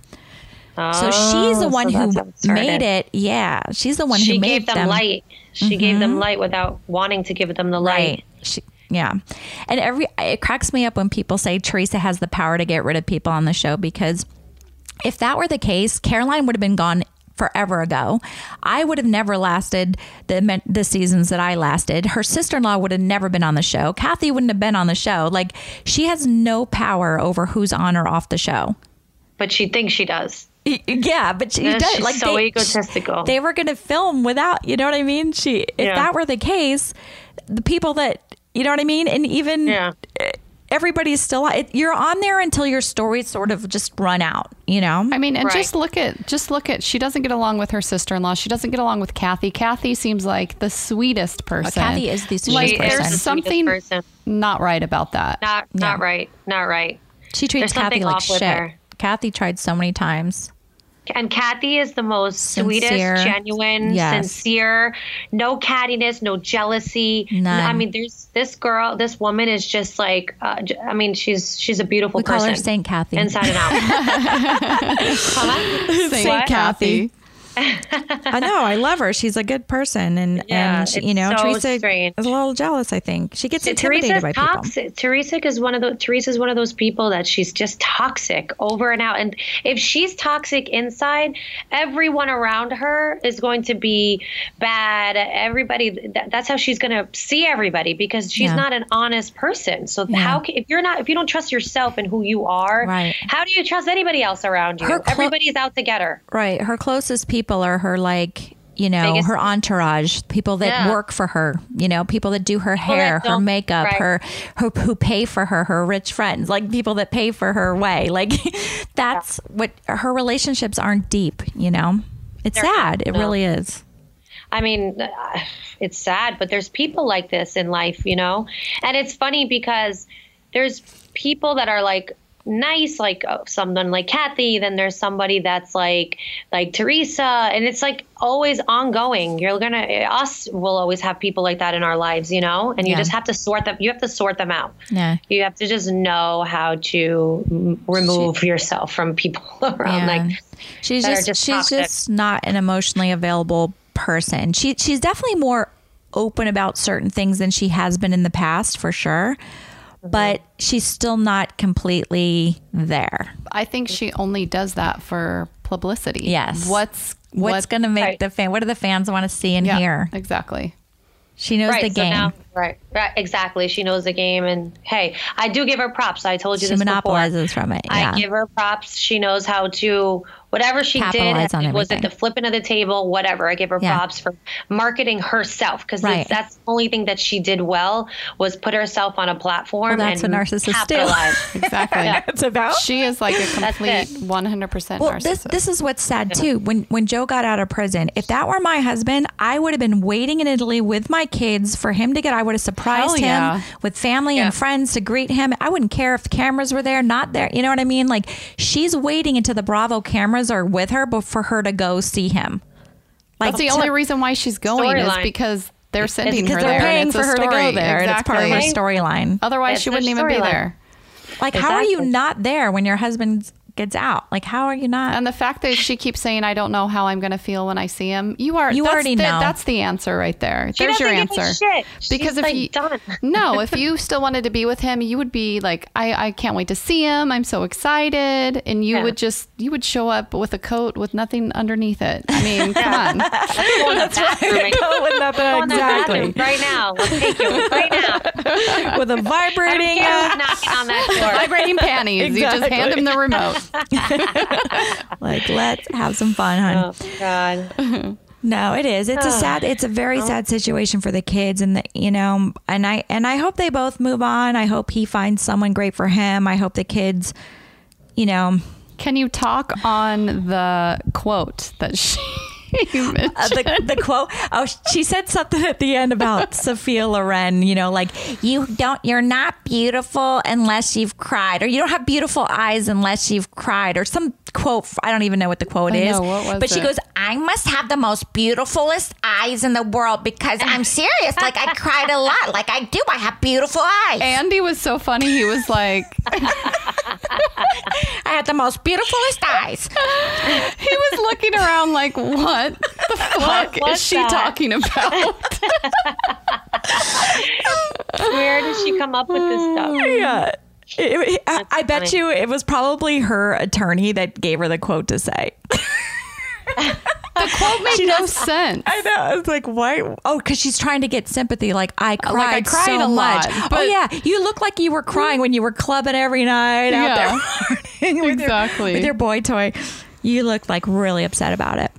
So she's the one so who that's how it started. made it. Yeah. She's the one She who made gave them, light. She gave them mm-hmm. light without wanting to give them the light. Right. She, yeah. And every it cracks me up when people say Teresa has the power to get rid of people on the show because if that were the case, Caroline would have been gone forever ago. I would have never lasted the the seasons that I lasted. Her sister-in-law would have never been on the show. Kathy wouldn't have been on the show. Like she has no power over who's on or off the show. But she thinks she does. Y- Yeah, but she Yeah, does. she's like so they, egotistical. They were going to film without. You know what I mean? She. If Yeah. that were the case, the people that you know what I mean, and even Yeah. everybody's still. It, you're on there until your stories sort of just run out. You know. I mean, and Right. just look at just look at she doesn't get along with her sister in law. She doesn't get along with Kathy. Kathy seems like the sweetest oh, person. Kathy is the sweetest like She is there's the sweetest something person. not right about that. Not not right. Not right. she treats there's Kathy like shit. her. Kathy tried so many times. And Kathy is the most Sincere. sweetest, genuine, Yes. sincere, no cattiness, no jealousy. None. I mean, there's this girl, this woman is just like, uh, j- I mean, she's she's a beautiful We call person. her Saint Kathy. Inside and out. Huh? Saint What? Kathy. I know. I love her. She's a good person, and Yeah, and she, you know, so Teresa strange. is a little jealous. I think she gets intimidated Teresa's by people. toxic. Teresa is one of the Teresa's one of those people that she's just toxic over and out. And if she's toxic inside, everyone around her is going to be bad. Everybody. That, that's how she's going to see everybody because she's Yeah. not an honest person. So how can, if you're not if you don't trust yourself and who you are, Right. how do you trust anybody else around you? Clo- Everybody's out to get her. Right. Her closest people are her like you know Biggest- her entourage, people that Yeah. work for her, you know, people that do her that hair, her makeup, right. her, her who pay for her, her rich friends, like people that pay for her way. Like that's what her relationships aren't deep, you know. It's They're sad. not, It no. really is. I mean, uh, it's sad, but there's people like this in life, you know? And it's funny because there's people that are like nice, like uh, someone like Kathy, then there's somebody that's like like Teresa, and it's like always ongoing. You're gonna us will always have people like that in our lives, you know? And you Yeah. just have to sort them you have to sort them out. Yeah. You have to just know how to remove yourself from people around Yeah. like she's just, just she's toxic. just not an emotionally available person. She she's definitely more open about certain things than she has been in the past for sure. Mm-hmm. But she's still not completely there. I think she only does that for publicity. Yes. What's What's what- going to make Right. the fan? What do the fans want to see and yeah, hear? exactly. She knows the so game. now- right, right, exactly. She knows the game, and hey, I do give her props. I told you this before. she this monopolizes before. from it. Yeah. I give her props. She knows how to whatever she did Capitalize on was it the flipping of the table whatever i give her Yeah. props for marketing herself because Right. that's the only thing that she did well was put herself on a platform Well, that's and what narcissists do. capitalize. Exactly. it's about. She is like a complete 100% Well, narcissist. this this is what's sad too. When when Joe got out of prison, if that were my husband, I would have been waiting in Italy with my kids for him to get. I would have surprised Hell yeah. him with family Yeah. and friends to greet him. I wouldn't care if cameras were there, not there. You know what I mean? Like she's waiting until the Bravo cameras are with her, but for her to go see him. Like That's the only reason why she's going is Storyline. because they're sending because her they're there. and paying it's for a her to go story. there, and it's part of her storyline. Otherwise, It's she wouldn't even be storyline. there. Like, how are you not there when your husband gets out? Like, how are you not? And the fact that she keeps saying, "I don't know how I'm going to feel when I see him," you are You that's already the, know. That's the answer right there. She There's your doesn't give a answer. shit. Because She's, if like, you done. no, if you still wanted to be with him, you would be like, "I I can't wait to see him. I'm so excited," and you Yeah. would just you would show up with a coat with nothing underneath it. I mean, come on. That's right. Go with nothing. Go in the Exactly. right now. Let's take you right now. With a vibrating. Karen's uh, knocking on that door. Vibrating panties. You just hand him the remote. like, let's have some fun, hon. Oh God. No, it is. It's a ah. sad. It's a very sad situation for the kids, and the, you know, and I and I hope they both move on. I hope he finds someone great for him. I hope the kids, you know, Can you talk on the quote that she mentioned? uh, the the quote. Oh, she said something at the end about Sophia Loren. You know, like you don't, you're not beautiful unless you've cried, or you don't have beautiful eyes unless you've cried, or some quote. I don't even know what the quote I is. know, what was but she goes, "I must have the most beautifulest eyes in the world because I'm serious. Like I cried a lot. Like I do. I have beautiful eyes. Andy was so funny. He was like, I had the most beautifulest eyes." he was looking around like, what the fuck is what's she that? talking about? Where did she come up with this stuff? Yeah. It- it- I, I bet funny. you it was probably her attorney that gave her the quote to say. The quote made no sense. I know. It's like, why? Oh, because she's trying to get sympathy. Like, I cried, I cried so a lot, much. oh, but- yeah. You look like you were crying when you were clubbing every night out Yeah. there with, Exactly. your, with your boy toy. You look like really upset about it.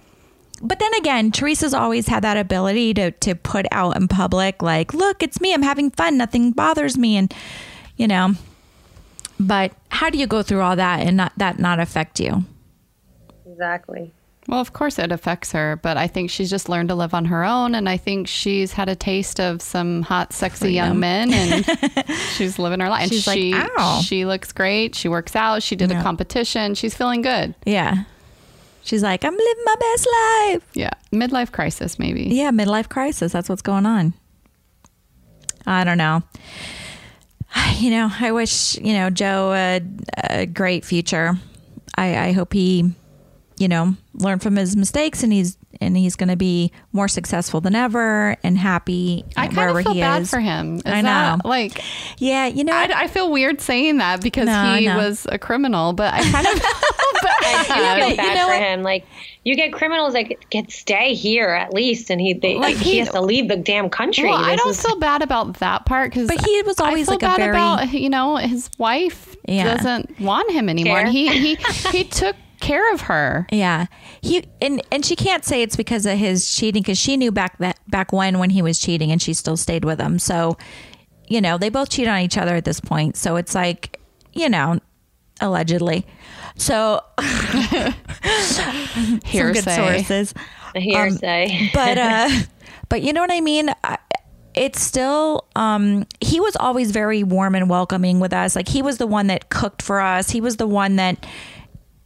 But then again, Teresa's always had that ability to, to put out in public, like, look, it's me. I'm having fun. Nothing bothers me. And, you know, but how do you go through all that and not that not affect you? Exactly. Well, of course it affects her, but I think she's just learned to live on her own. And I think she's had a taste of some hot, sexy young men and she's living her life. And She's like, she, "Ow." she looks great. She works out. She did Yeah. a competition. She's feeling good. Yeah. She's like, I'm living my best life. Yeah. Midlife crisis, maybe. Yeah, midlife crisis. That's what's going on. I don't know. You know, I wish, you know, Joe a, a great future. I, I hope he, you know, learned from his mistakes and he's and he's going to be more successful than ever and happy I kind wherever of feel he bad is. for him. Is I that, know. like, Yeah, you know, I, I feel weird saying that because No, he was a criminal, but I kind of I Yeah, feel but bad you know for what? him. Like you get criminals that get, get stay here at least, and he they, Like, he, he- has to leave the damn country. Well, I don't is- feel bad about that part because But he was always I feel like a bad very- about you know his wife Yeah. doesn't want him anymore. And he he he took care of her. Yeah, he and and she can't say it's because of his cheating because she knew back that back when when he was cheating and she still stayed with him. So, you know, they both cheat on each other at this point. So it's like, you know, allegedly. So some good sources, a hearsay. but uh, but you know what I mean. I, it's still um he was always very warm and welcoming with us like he was the one that cooked for us he was the one that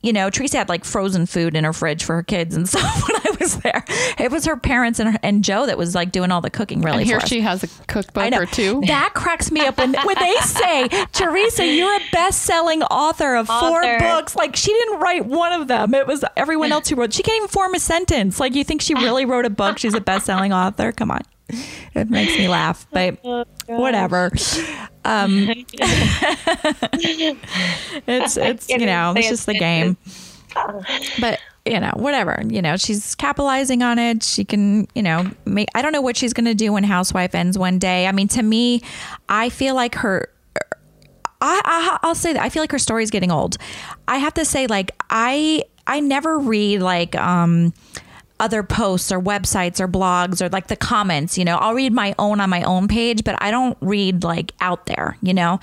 you know, Teresa had like frozen food in her fridge for her kids and stuff when I was there. It was her parents and, her, and Joe that was like doing all the cooking really And here for us. she has a cookbook know. or two. That cracks me up when, when they say, Teresa, you're a best selling author of four books. Like, she didn't write one of them. It was everyone else who wrote. She can't even form a sentence. Like, you think she really wrote a book? She's a best selling author? Come on. It makes me laugh, but whatever. Um, it's, it's, you know, it's just the game. But, you know, whatever. You know, she's capitalizing on it. She can, you know, make, I don't know what she's going to do when Housewife ends one day. I mean, to me, I feel like her. I, I I'll say that I feel like her story is getting old. I have to say, like I I never read like um other posts or websites or blogs or like the comments, you know. I'll read my own on my own page, but I don't read like out there, you know.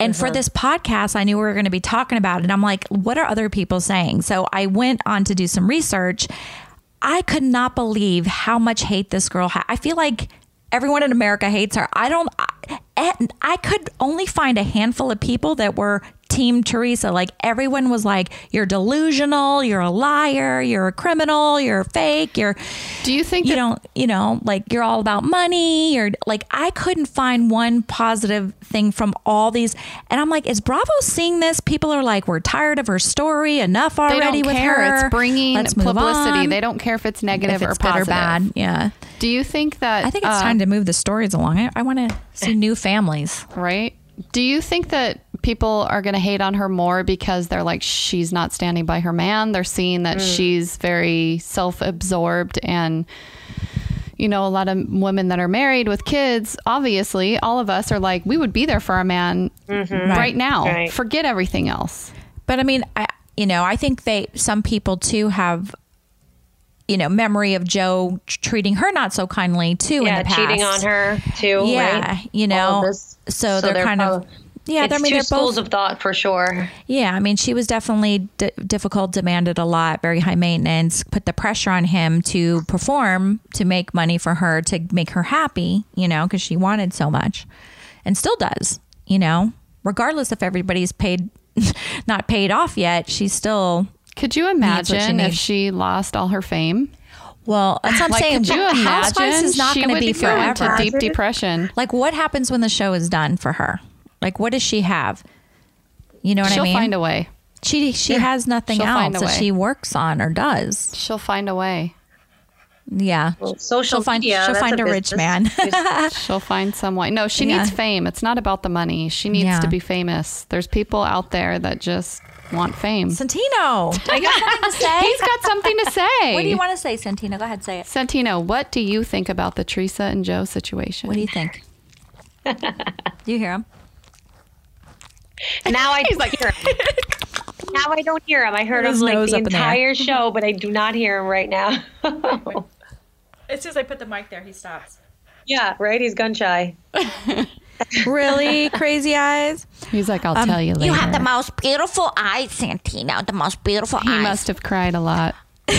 And for uh-huh. this podcast, I knew we were going to be talking about it. I'm like, what are other people saying? So I went on to do some research. I could not believe how much hate this girl had. I feel like everyone in America hates her. I don't. I, I could only find a handful of people that were Team Teresa. Like everyone was like, "You're delusional. You're a liar. You're a criminal. You're fake. You're." Do you think you that- don't? You know, like you're all about money. You're like I couldn't find one positive thing from all these, and I'm like, is Bravo seeing this? People are like, we're tired of her story. Enough already with care. her. It's bringing Let's publicity. on. They don't care if it's negative if it's or good positive. or bad. Yeah. Do you think that? I think it's uh, time to move the stories along. I, I want to see new families. right? Do you think that people are going to hate on her more because they're like she's not standing by her man? They're seeing that mm. she's very self-absorbed and you know, a lot of women that are married with kids, obviously, all of us are like, we would be there for our man mm-hmm. right, now. Right. Forget everything else. But I mean, I you know, I think they some people too have you know memory of Joe treating her not so kindly too yeah, in the past. cheating on her too. Yeah, right? you know, this. so they're kind of- Yeah, it's I mean, two they're schools both- of thought for sure. Yeah, I mean, she was definitely d- difficult, demanded a lot, very high maintenance, put the pressure on him to perform to make money for her, to make her happy, you know, because she wanted so much and still does, you know, regardless if everybody's paid, not paid off yet, she's still, Could you what she imagine if she lost all her fame? well, that's what I'm Like, saying. could you Housewives is not going to would be go into forever. deep depression. Like, what happens when the show is done for her? Like, what does she have? You know what She'll I mean? She'll find a way. she she has nothing She'll else that she works on or does. She'll find a way. Yeah. Social she'll find media, she'll find a, rich man. She'll find some way. No, she Yeah. needs fame. It's not about the money. She needs Yeah. to be famous. There's people out there that just want fame. Santino, I got something to say. He's got something to say. what do you want to say, Santino? Go ahead, say it. Santino, what do you think about the Teresa and Joe situation? What do you think? do you hear him? Now I don't hear him. Now I don't hear him. I heard His him like the up in the entire show, but I do not hear him right now. As soon as I put the mic there, he stops. yeah, right. He's gun shy. Really crazy eyes. He's like, I'll tell you later. You have the most beautiful eyes, Santino. The most beautiful he eyes. must have cried a lot.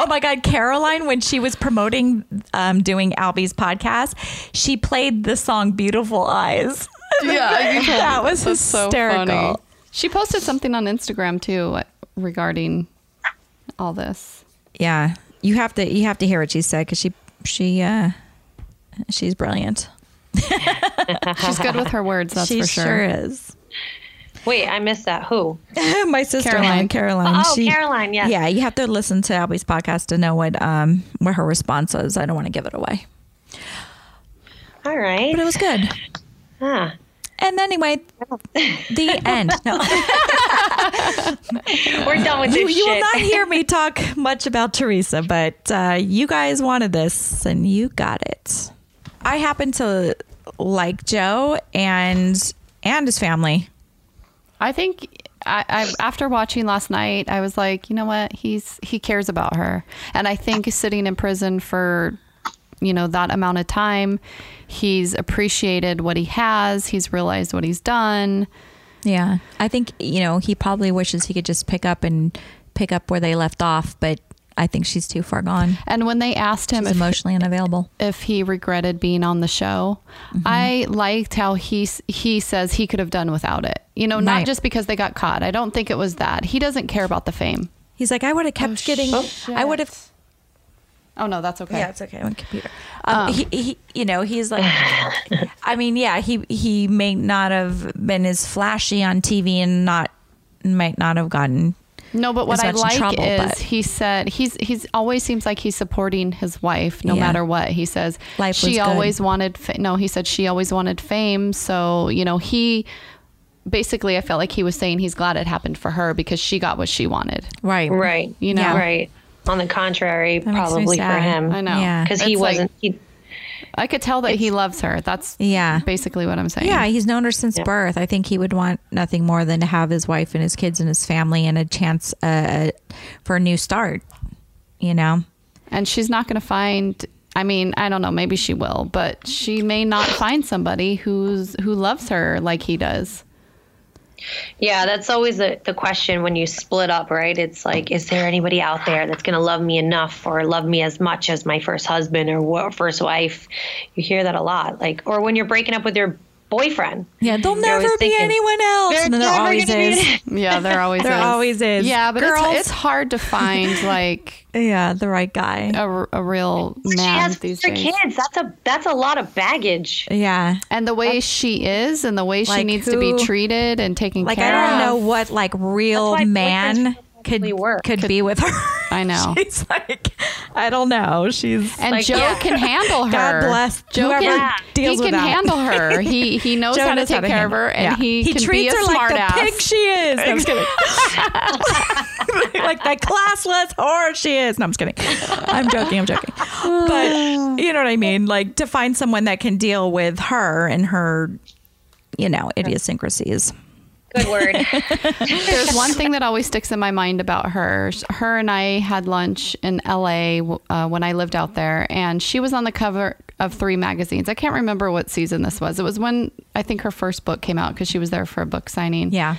Oh my God, Caroline, when she was promoting um, doing Albie's podcast, she played the song "Beautiful Eyes." Yeah, you that was That's so hysterical. funny. She posted something on Instagram too regarding all this. Yeah, you have to you have to hear what she said because she she uh, she's brilliant. She's good with her words, that's she for sure. Sure is. Wait, I missed that. Who? my sister Caroline. Caroline. Caroline. Oh, Caroline, yes. Yeah, you have to listen to Albie's podcast to know what um what her response was. I don't want to give it away, All right. but it was good. Ah. And anyway, the end. No, We're done with this you, you will not hear me talk much about Teresa, but uh, you guys wanted this, and you got it. I happen to like Joe and and his family. I think I, I after watching last night, I was like, you know what? He's he cares about her, and I think sitting in prison for you know that amount of time, he's appreciated what he has. He's realized what he's done. Yeah, I think you know he probably wishes he could just pick up and pick up where they left off, but I think she's too far gone. And when they asked him She's if, emotionally unavailable. if he regretted being on the show, Mm-hmm. I liked how he he says he could have done without it. You know, not just because they got caught. I don't think it was that. He doesn't care about the fame. He's like, I would have kept getting. I would have. Oh no, that's okay. Yeah, it's okay on computer. Um, he, he, you know, he's like, I mean, yeah, he he may not have been as flashy on TV and not might not have gotten. No, but what I like trouble, is but- he said he's he's always seems like he's supporting his wife no Yeah. matter what. He says Life was she good. always wanted fa- no, he said she always wanted fame, so you know, he basically I felt like he was saying he's glad it happened for her because she got what she wanted. Right. Right. You know. Right. On the contrary, makes me probably for him. I know. Yeah. Because he It's wasn't. he, I could tell that he loves her. That's Yeah. basically what I'm saying. Yeah, he's known her since birth. I think he would want nothing more than to have his wife and his kids and his family and a chance uh, for a new start. You know, And she's not going to find I mean, I don't know, maybe she will, but she may not find somebody who's who loves her like he does. Yeah, that's always the, the question when you split up, right? It's like, is there anybody out there that's going to love me enough or love me as much as my first husband or first wife? You hear that a lot. Like, or when you're breaking up with your boyfriend. yeah, there'll never always be thinking, anyone else. And then there always gonna be is. Yeah, there always There is. always is. Yeah, but it's, it's hard to find like Yeah, the right guy. a, a real She man has these four days. kids. That's a that's a lot of baggage. Yeah. And the way she is and the way she Like needs to be treated and taken Like care I don't of. know what like real man boyfriends could work. could be with her. I know. She's like, I don't know. She's And Like, Joe yeah. can handle her. God bless Joe whoever can, deals he can that. handle her. He he knows Joe how to take care of her, and yeah. he, can treats be a her smart like ass. the pig she is. No, I'm just kidding. like that classless whore she is. No, I'm just kidding. I'm joking. I'm joking. But you know what I mean? Like to find someone that can deal with her and her, you know, idiosyncrasies. Good word. There's one thing that always sticks in my mind about her. Her and I had lunch in LA uh, when I lived out there, and she was on the cover of three magazines. I can't remember what season this was. It was when I think her first book came out because she was there for a book signing. Yeah.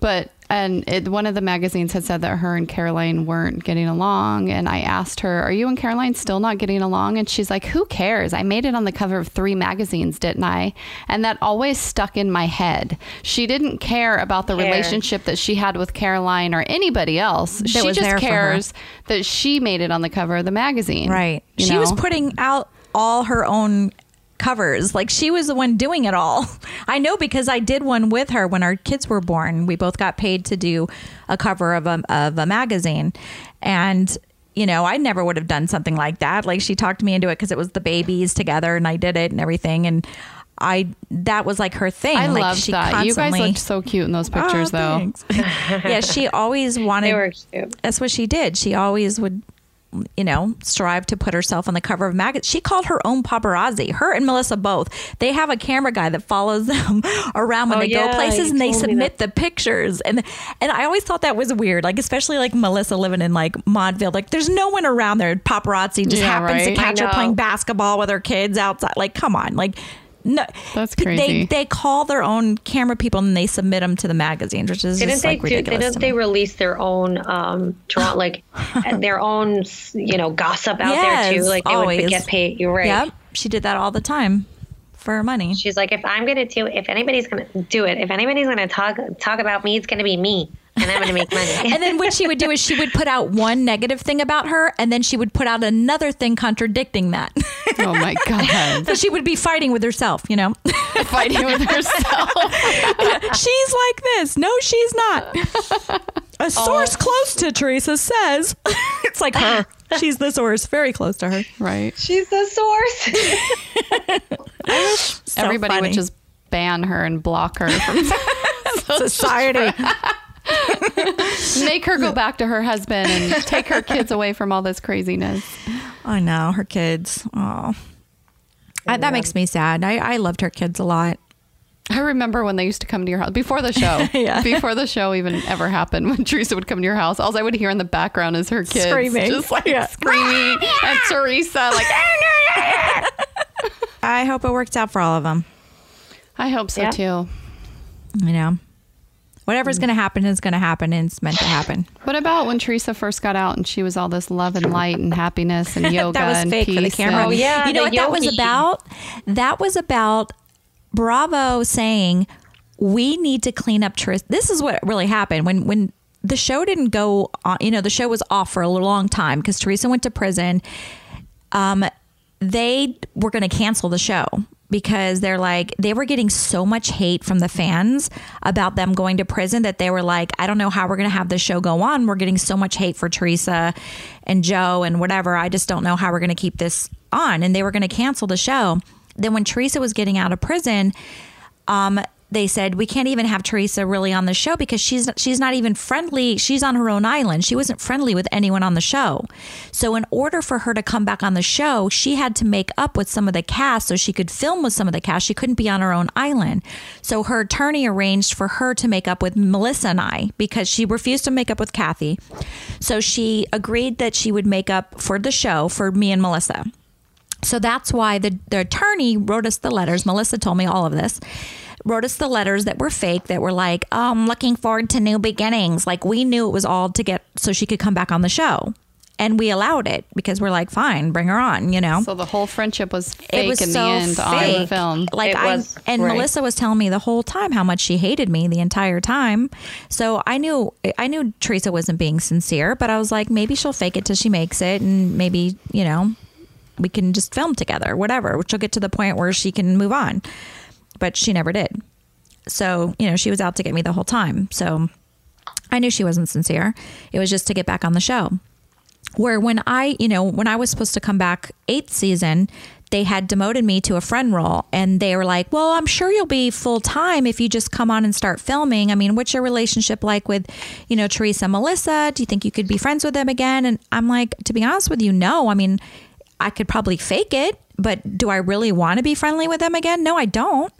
But and it, one of the magazines had said that her and Caroline weren't getting along, and I asked her, "Are you and Caroline still not getting along?" And she's like, "Who cares? I made it on the cover of three magazines, didn't I?" And that always stuck in my head. She didn't care about the Care. relationship that she had with Caroline or anybody else. she just cares that she made it on the cover of the magazine. Right. She was putting out all her own covers. Like she was the one doing it all. I know because I did one with her when our kids were born. We both got paid to do a cover of a of a magazine. And you know, I never would have done something like that. Like she talked me into it because it was the babies together and I did it and everything and I that was like her thing. I like loved she that. You guys constantly- looked so cute in those oh, pictures, Oh, though. yeah, she always wanted they were cute. that's what she did. She always would, you know, strive to put herself on the cover of magazines. She called her own paparazzi. Her and Melissa both. They have a camera guy that follows them around when Oh, they yeah, go places and they submit the pictures. And and I always thought that was weird. Like especially like Melissa living in like Montville. Like there's no one around there. Paparazzi just Yeah, happens to catch her playing basketball with her kids outside. Like come on, like. No, That's They crazy. they they call their own camera people and they submit them to the magazines, which is Didn't just they like do, Didn't they release their own um draw like their own you know gossip out there too? Like they always. would get paid. You're right. Yep, she did that all the time for her money. She's like, if I'm gonna do, if anybody's gonna do it, if anybody's gonna talk talk about me, it's gonna be me, and I'm gonna make money. And then what she would do is she would put out one negative thing about her, and then she would put out another thing contradicting that. Oh my god, so she would be fighting with herself, you know. fighting with herself. she's like this. No, she's not. A oh. source close to Teresa says it's like her. She's the source, very close to her. Right. She's the source. So Everybody funny. would just ban her and block her from society. make her go back to her husband and take her kids away from all this craziness. I know her kids. Oh, I, that makes me sad. I, I loved her kids a lot. I remember when they used to come to your house before the show. Yeah. Before the show even ever happened, when Teresa would come to your house, all I would hear in the background is her kids Screaming. just like Yeah. screaming, and Teresa like. I hope it worked out for all of them. I hope so Yeah. too. You know, whatever's going to happen is going to happen, and it's meant to happen. What about when Teresa first got out and she was all this love and light and happiness and yoga that was and fake peace for the camera. and- Oh, yeah, you know the what that was about? That was about Bravo saying we need to clean up Tris. This is what really happened when when the show didn't go on. You know, the show was off for a long time because Teresa went to prison. Um, they were going to cancel the show because they're like they were getting so much hate from the fans about them going to prison that they were like I don't know how we're going to have this show go on. We're getting so much hate for Teresa and Joe and whatever. I just don't know how we're going to keep this on. And they were going to cancel the show. Then when Teresa was getting out of prison um they said we can't even have Teresa really on the show because she's she's not even friendly. She's on her own island. She wasn't friendly with anyone on the show. So in order for her to come back on the show, she had to make up with some of the cast so she could film with some of the cast. She couldn't be on her own island. So her attorney arranged for her to make up with Melissa and I because she refused to make up with Kathy. So she agreed that she would make up for the show for me and Melissa. So that's why the, the attorney wrote us the letters. Melissa told me all of this. Wrote us the letters that were fake, that were like, oh, I'm looking forward to new beginnings. Like we knew it was all to get so she could come back on the show. And we allowed it because we're like, fine, bring her on, you know? So the whole friendship was fake it was in so the end on the fake. film. Like It I was, and right. Melissa was telling me the whole time how much she hated me the entire time. So I knew I knew Teresa wasn't being sincere, but I was like, maybe she'll fake it till she makes it, and maybe you know we can just film together, whatever. She'll get to the point where she can move on, but she never did. So you know she was out to get me the whole time. So I knew she wasn't sincere. It was just to get back on the show where when I, you know, when I was supposed to come back eighth season, they had demoted me to a friend role and they were like, well, I'm sure you'll be full time if you just come on and start filming. I mean, what's your relationship like with, you know, Teresa Melissa? Do you think you could be friends with them again? And I'm like, to be honest with you, no. I mean, I could probably fake it, but do I really want to be friendly with them again? No, I don't.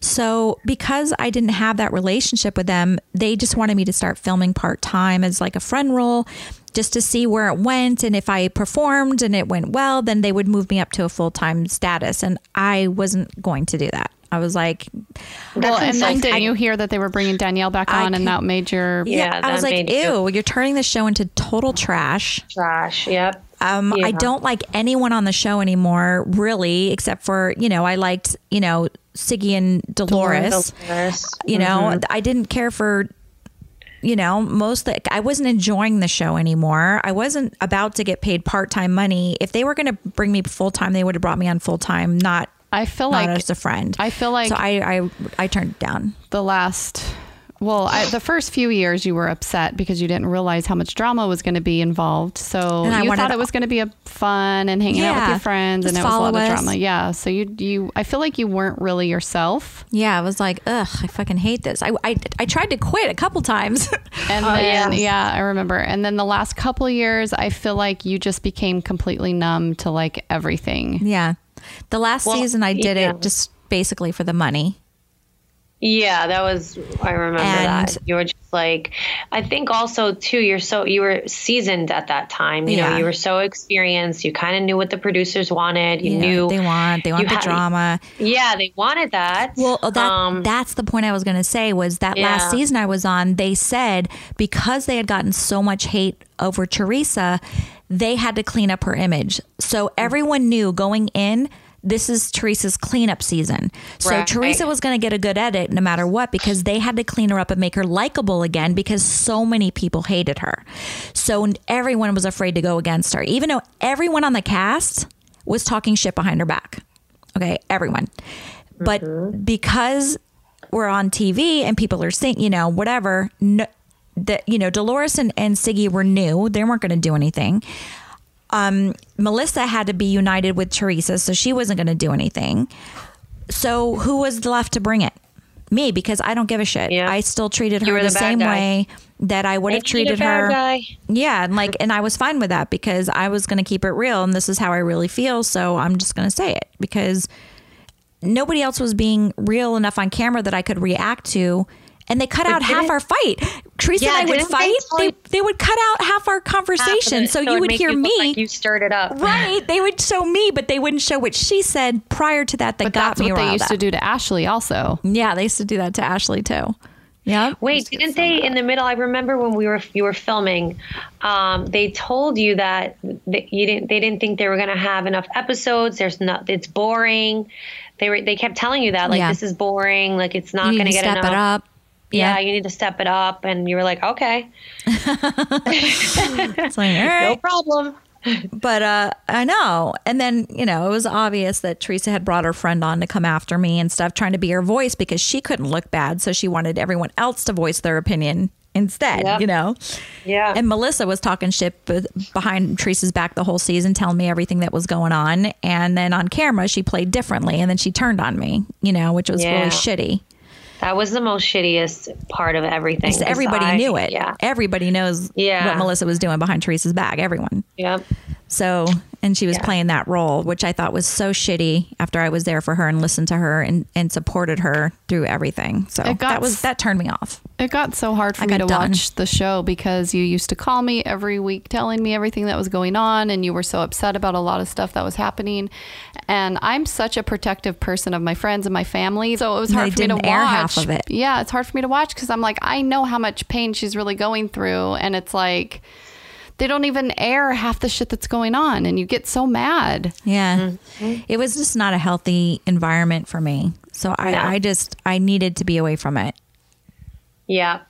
So, because I didn't have that relationship with them, they just wanted me to start filming part time as like a friend role just to see where it went. And if I performed and it went well, then they would move me up to a full time status. And I wasn't going to do that. I was like, well, and then insulting. didn't you hear that they were bringing Danielle back I on, and that made your yeah, Yeah, I was like, ew, you're turning the show into total trash. Trash. Yep. Um, I don't like anyone on the show anymore, really, except for you know I liked you know Siggy and Dolores. Dolores. You know, I didn't care for you know most. Of I wasn't enjoying the show anymore. I wasn't about to get paid part time money. If they were going to bring me full time, they would have brought me on full time, not I feel not like as a friend. I feel like so I I I turned it down. the last well I, the first few years you were upset because you didn't realize how much drama was going to be involved so And you thought it was going to be a fun and hanging out with your friends and it was a lot follow of drama yeah so you you i feel like you weren't really yourself Yeah, I was like, ugh, I fucking hate this. I I, I tried to quit a couple times. and Oh, then yes. yeah i remember and then the last couple years i feel like you just became completely numb to like everything yeah, the last Well, season I did yeah. it just basically for the money. Yeah, that was. I remember And- that. You were just like, I think also too. You're so you were seasoned at that time. You Yeah. know, you were so experienced. You kind of knew what the producers wanted. You Yeah, knew they want they want the had- drama. Yeah, they wanted that. Well, that Um, that's the point I was going to say was that last season I was on, they said because they had gotten so much hate over Teresa, they had to clean up her image. So everyone knew going in this is Teresa's cleanup season. So Right. Teresa was going to get a good edit no matter what because they had to clean her up and make her likable again because so many people hated her. So everyone was afraid to go against her, even though everyone on the cast was talking shit behind her back. Okay, everyone. But mm-hmm. because we're on TV and people are saying, you know, whatever, no, that you know, Dolores and, and Siggy were new. They weren't going to do anything. Um, Melissa had to be united with Teresa, so she wasn't going to do anything. So who was left to bring it? Me, because I don't give a shit. Yeah. I still treated her the, the same guy. way that I would have Make me the treated her. guy. Yeah, and like, and I was fine with that because I was going to keep it real, and this is how I really feel. So I'm just going to say it because nobody else was being real enough on camera that I could react to. And they cut out half didn't- our fight. Teresa Yeah, and I would didn't they fight. They, they would cut out half our conversation, it, so, it you would hear look me. like you stirred it up. right? They would show me, but they wouldn't show what she said prior to that. That but got that's me what they riled used to up. do to ashley also Yeah, they used to do that to Ashley too. Yeah. Wait, didn't they in the middle? I remember when we were you were filming, um, they told you that that you didn't. They didn't think they were going to have enough episodes. There's not. It's boring. They were. They kept telling you that like Yeah. this is boring. Like it's not going to to get step enough. it up. Yeah, Yeah. you need to step it up. And you were like, okay, It's like, all no problem. But uh, I know. And then, you know, it was obvious that Teresa had brought her friend on to come after me and stuff, trying to be her voice because she couldn't look bad. So she wanted everyone else to voice their opinion instead, Yep. you know? Yeah. And Melissa was talking shit behind Teresa's back the whole season, telling me everything that was going on. And then on camera, she played differently. And then she turned on me, you know, which was Yeah. really shitty. That was the most shittiest part of everything. Everybody I- knew it. Yeah. Everybody knows Yeah. what Melissa was doing behind Teresa's back. Everyone. Yep. So, and she was Yeah. playing that role, which I thought was so shitty after I was there for her and listened to her and, and supported her through everything. So It got that was, that turned me off. It got so hard for I me to done. watch the show because you used to call me every week telling me everything that was going on and you were so upset about a lot of stuff that was happening. And I'm such a protective person of my friends and my family. So it was They hard for me to watch. half of it. Yeah, it's hard for me to watch because I'm like, I know how much pain she's really going through. And it's like, they don't even air half the shit that's going on. And you get so mad. Yeah. Mm-hmm. It was just not a healthy environment for me. So I, No. I just, I needed to be away from it. Yeah.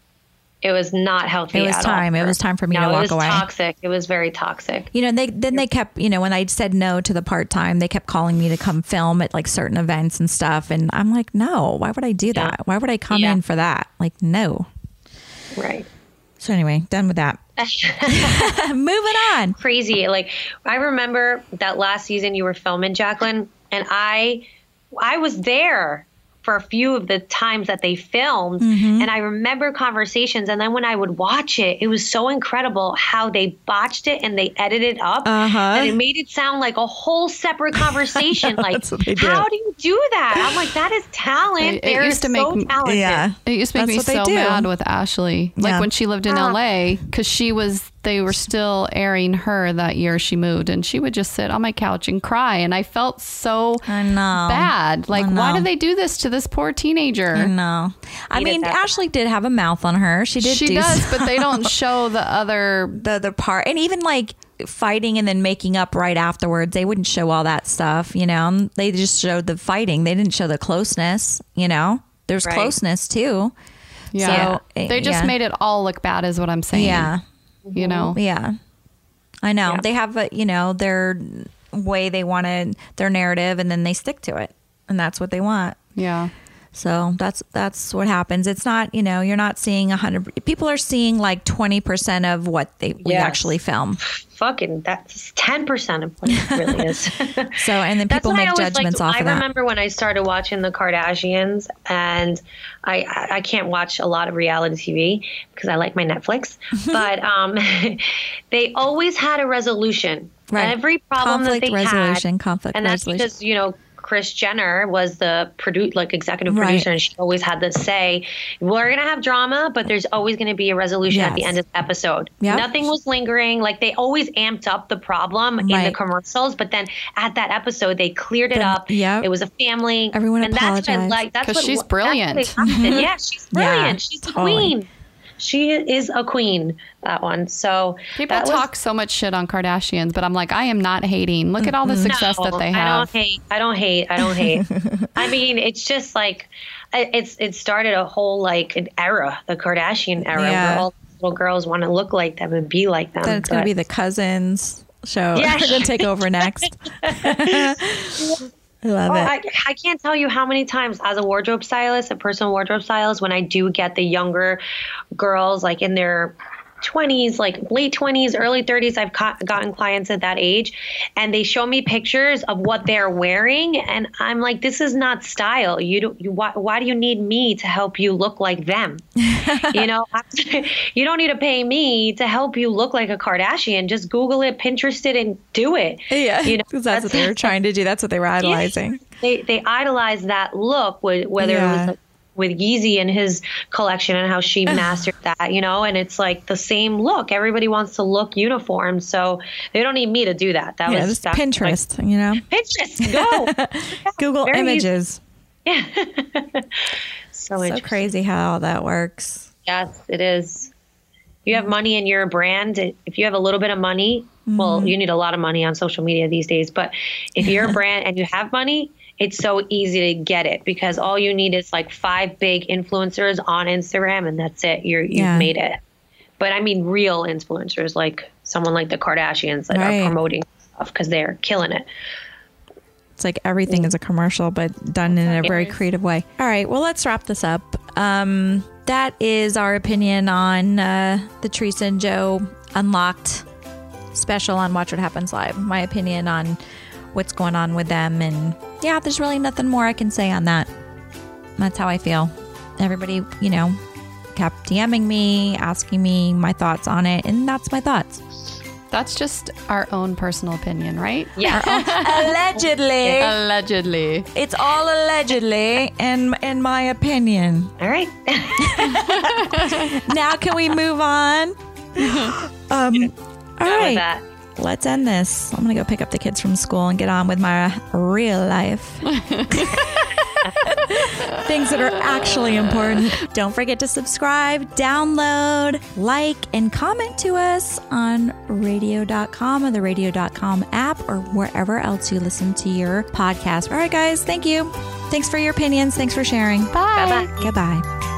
It was not healthy. It was at all time. It for was time for me no, to it walk was away. Toxic. It was very toxic. You know, they then they kept, you know, when I said no to the part time, they kept calling me to come film at like certain events and stuff. And I'm like, no, why would I do that? Why would I come Yeah. in for that? Like, no. Right. So anyway, done with that. Moving on. Crazy. Like I remember that last season you were filming, Jacqueline, and I I was there for a few of the times that they filmed Mm-hmm. and I remember conversations and then when I would watch it it was so incredible how they botched it and they edited it up Uh-huh. and it made it sound like a whole separate conversation like That's what they do. how do you do that I'm like that is talent It- it they're used to so make- talented Yeah. It used to make That's me so do. mad with Ashley. Like Yeah. when she lived in Ah. LA, because she was, they were still airing her that year she moved, and she would just sit on my couch and cry. And I felt so I know. bad. Like, I why know. do they do this to this poor teenager? No. I Needed mean. Ashley did have a mouth on her. She did She do does, some- but they don't show the other. the other part and even like fighting and then making up right afterwards they wouldn't show all that stuff you know they just showed the fighting they didn't show the closeness you know there's Right. closeness too Yeah, So, they just yeah. made it all look bad, is what I'm saying. yeah Mm-hmm. you know. yeah i know Yeah. they have a, you know their way they wanted their narrative and then they stick to it and that's what they want Yeah. So that's that's what happens it's not you know you're not seeing a hundred people are seeing like 20% of what they we actually film fucking that's 10% of what it really is so and then people make judgments off I of that remember when I started watching the Kardashians, and I I I can't watch a lot of reality TV because I like my Netflix. but um, they always had a resolution. Right. Every problem Conflict that they resolution, had, conflict and that's resolution. because you know. Kris Jenner was the produ- like executive Right. producer, and she always had this say, "We're gonna have drama, but there's always gonna be a resolution at the end of the episode." Yep. Nothing was lingering. Like they always amped up the problem in the commercials, but then at that episode they cleared it Then- up. yep. It was a family. Everyone and that's what I apologized. like. That's 'Cause what she's that's what brilliant. yeah, she's Yeah, brilliant. she's a totally. queen. She is a queen. That one. So People that was- talk so much shit on Kardashians, but I'm like, I am not hating. Look at all the mm-hmm. success No, that they have. I don't hate. I don't hate. I don't hate. I mean, it's just like it's it started a whole like an era, the Kardashian era, Yeah. where all little girls want to look like them and be like them. Then it's going to be the cousins show. Yeah. They're going to take over next. I love Oh, it. I, I can't tell you how many times as a wardrobe stylist, a personal wardrobe stylist, when I do get the younger girls like in their 20s, like late 20s, early 30s, I've ca- gotten clients at that age and they show me pictures of what they're wearing and I'm like this is not style. You don't you why, why do you need me to help you look like them? you know, you don't need to pay me to help you look like a Kardashian. Just Google it, Pinterest it and do it. yeah, you know, because that's, what they were trying to do. That's what they were idolizing. they they idolize that look with whether Yeah. it was like, with Yeezy and his collection and how she mastered that, you know, and it's like the same look. Everybody wants to look uniform, so they don't need me to do that. That Yeah, was Pinterest, you know, Pinterest, go. Google Images. yeah. so, So crazy how all that works. Yes, it is. You have mm-hmm. money in your brand. If you have a little bit of money, well, mm-hmm. you need a lot of money on social media these days. But if you're a brand and you have money, it's so easy to get it because all you need is like five big influencers on Instagram, and that's it. You're you've Yeah. made it. But I mean, real influencers like someone like the Kardashians that Right. are promoting stuff because they're killing it. It's like everything is a commercial, but done in a very creative way. All right, well, let's wrap this up. Um, that is our opinion on uh, the Teresa and Joe Unlocked special on Watch What Happens Live. My opinion on what's going on with them. And yeah, there's really nothing more I can say on that. That's how I feel. everybody, you know, kept DMing me, asking me my thoughts on it, and that's my thoughts. That's just our own personal opinion, right? Yeah. Allegedly. Allegedly. It's all allegedly in in my opinion. All right. Now can we move on? Um all Done with right. Let's end this. I'm going to go pick up the kids from school and get on with my real life. Things that are actually important. Don't forget to subscribe, download, like, and comment to us on radio.com or the radio.com app or wherever else you listen to your podcast. All right, guys. Thank you. Thanks for your opinions. Thanks for sharing. Bye. Bye bye. Goodbye.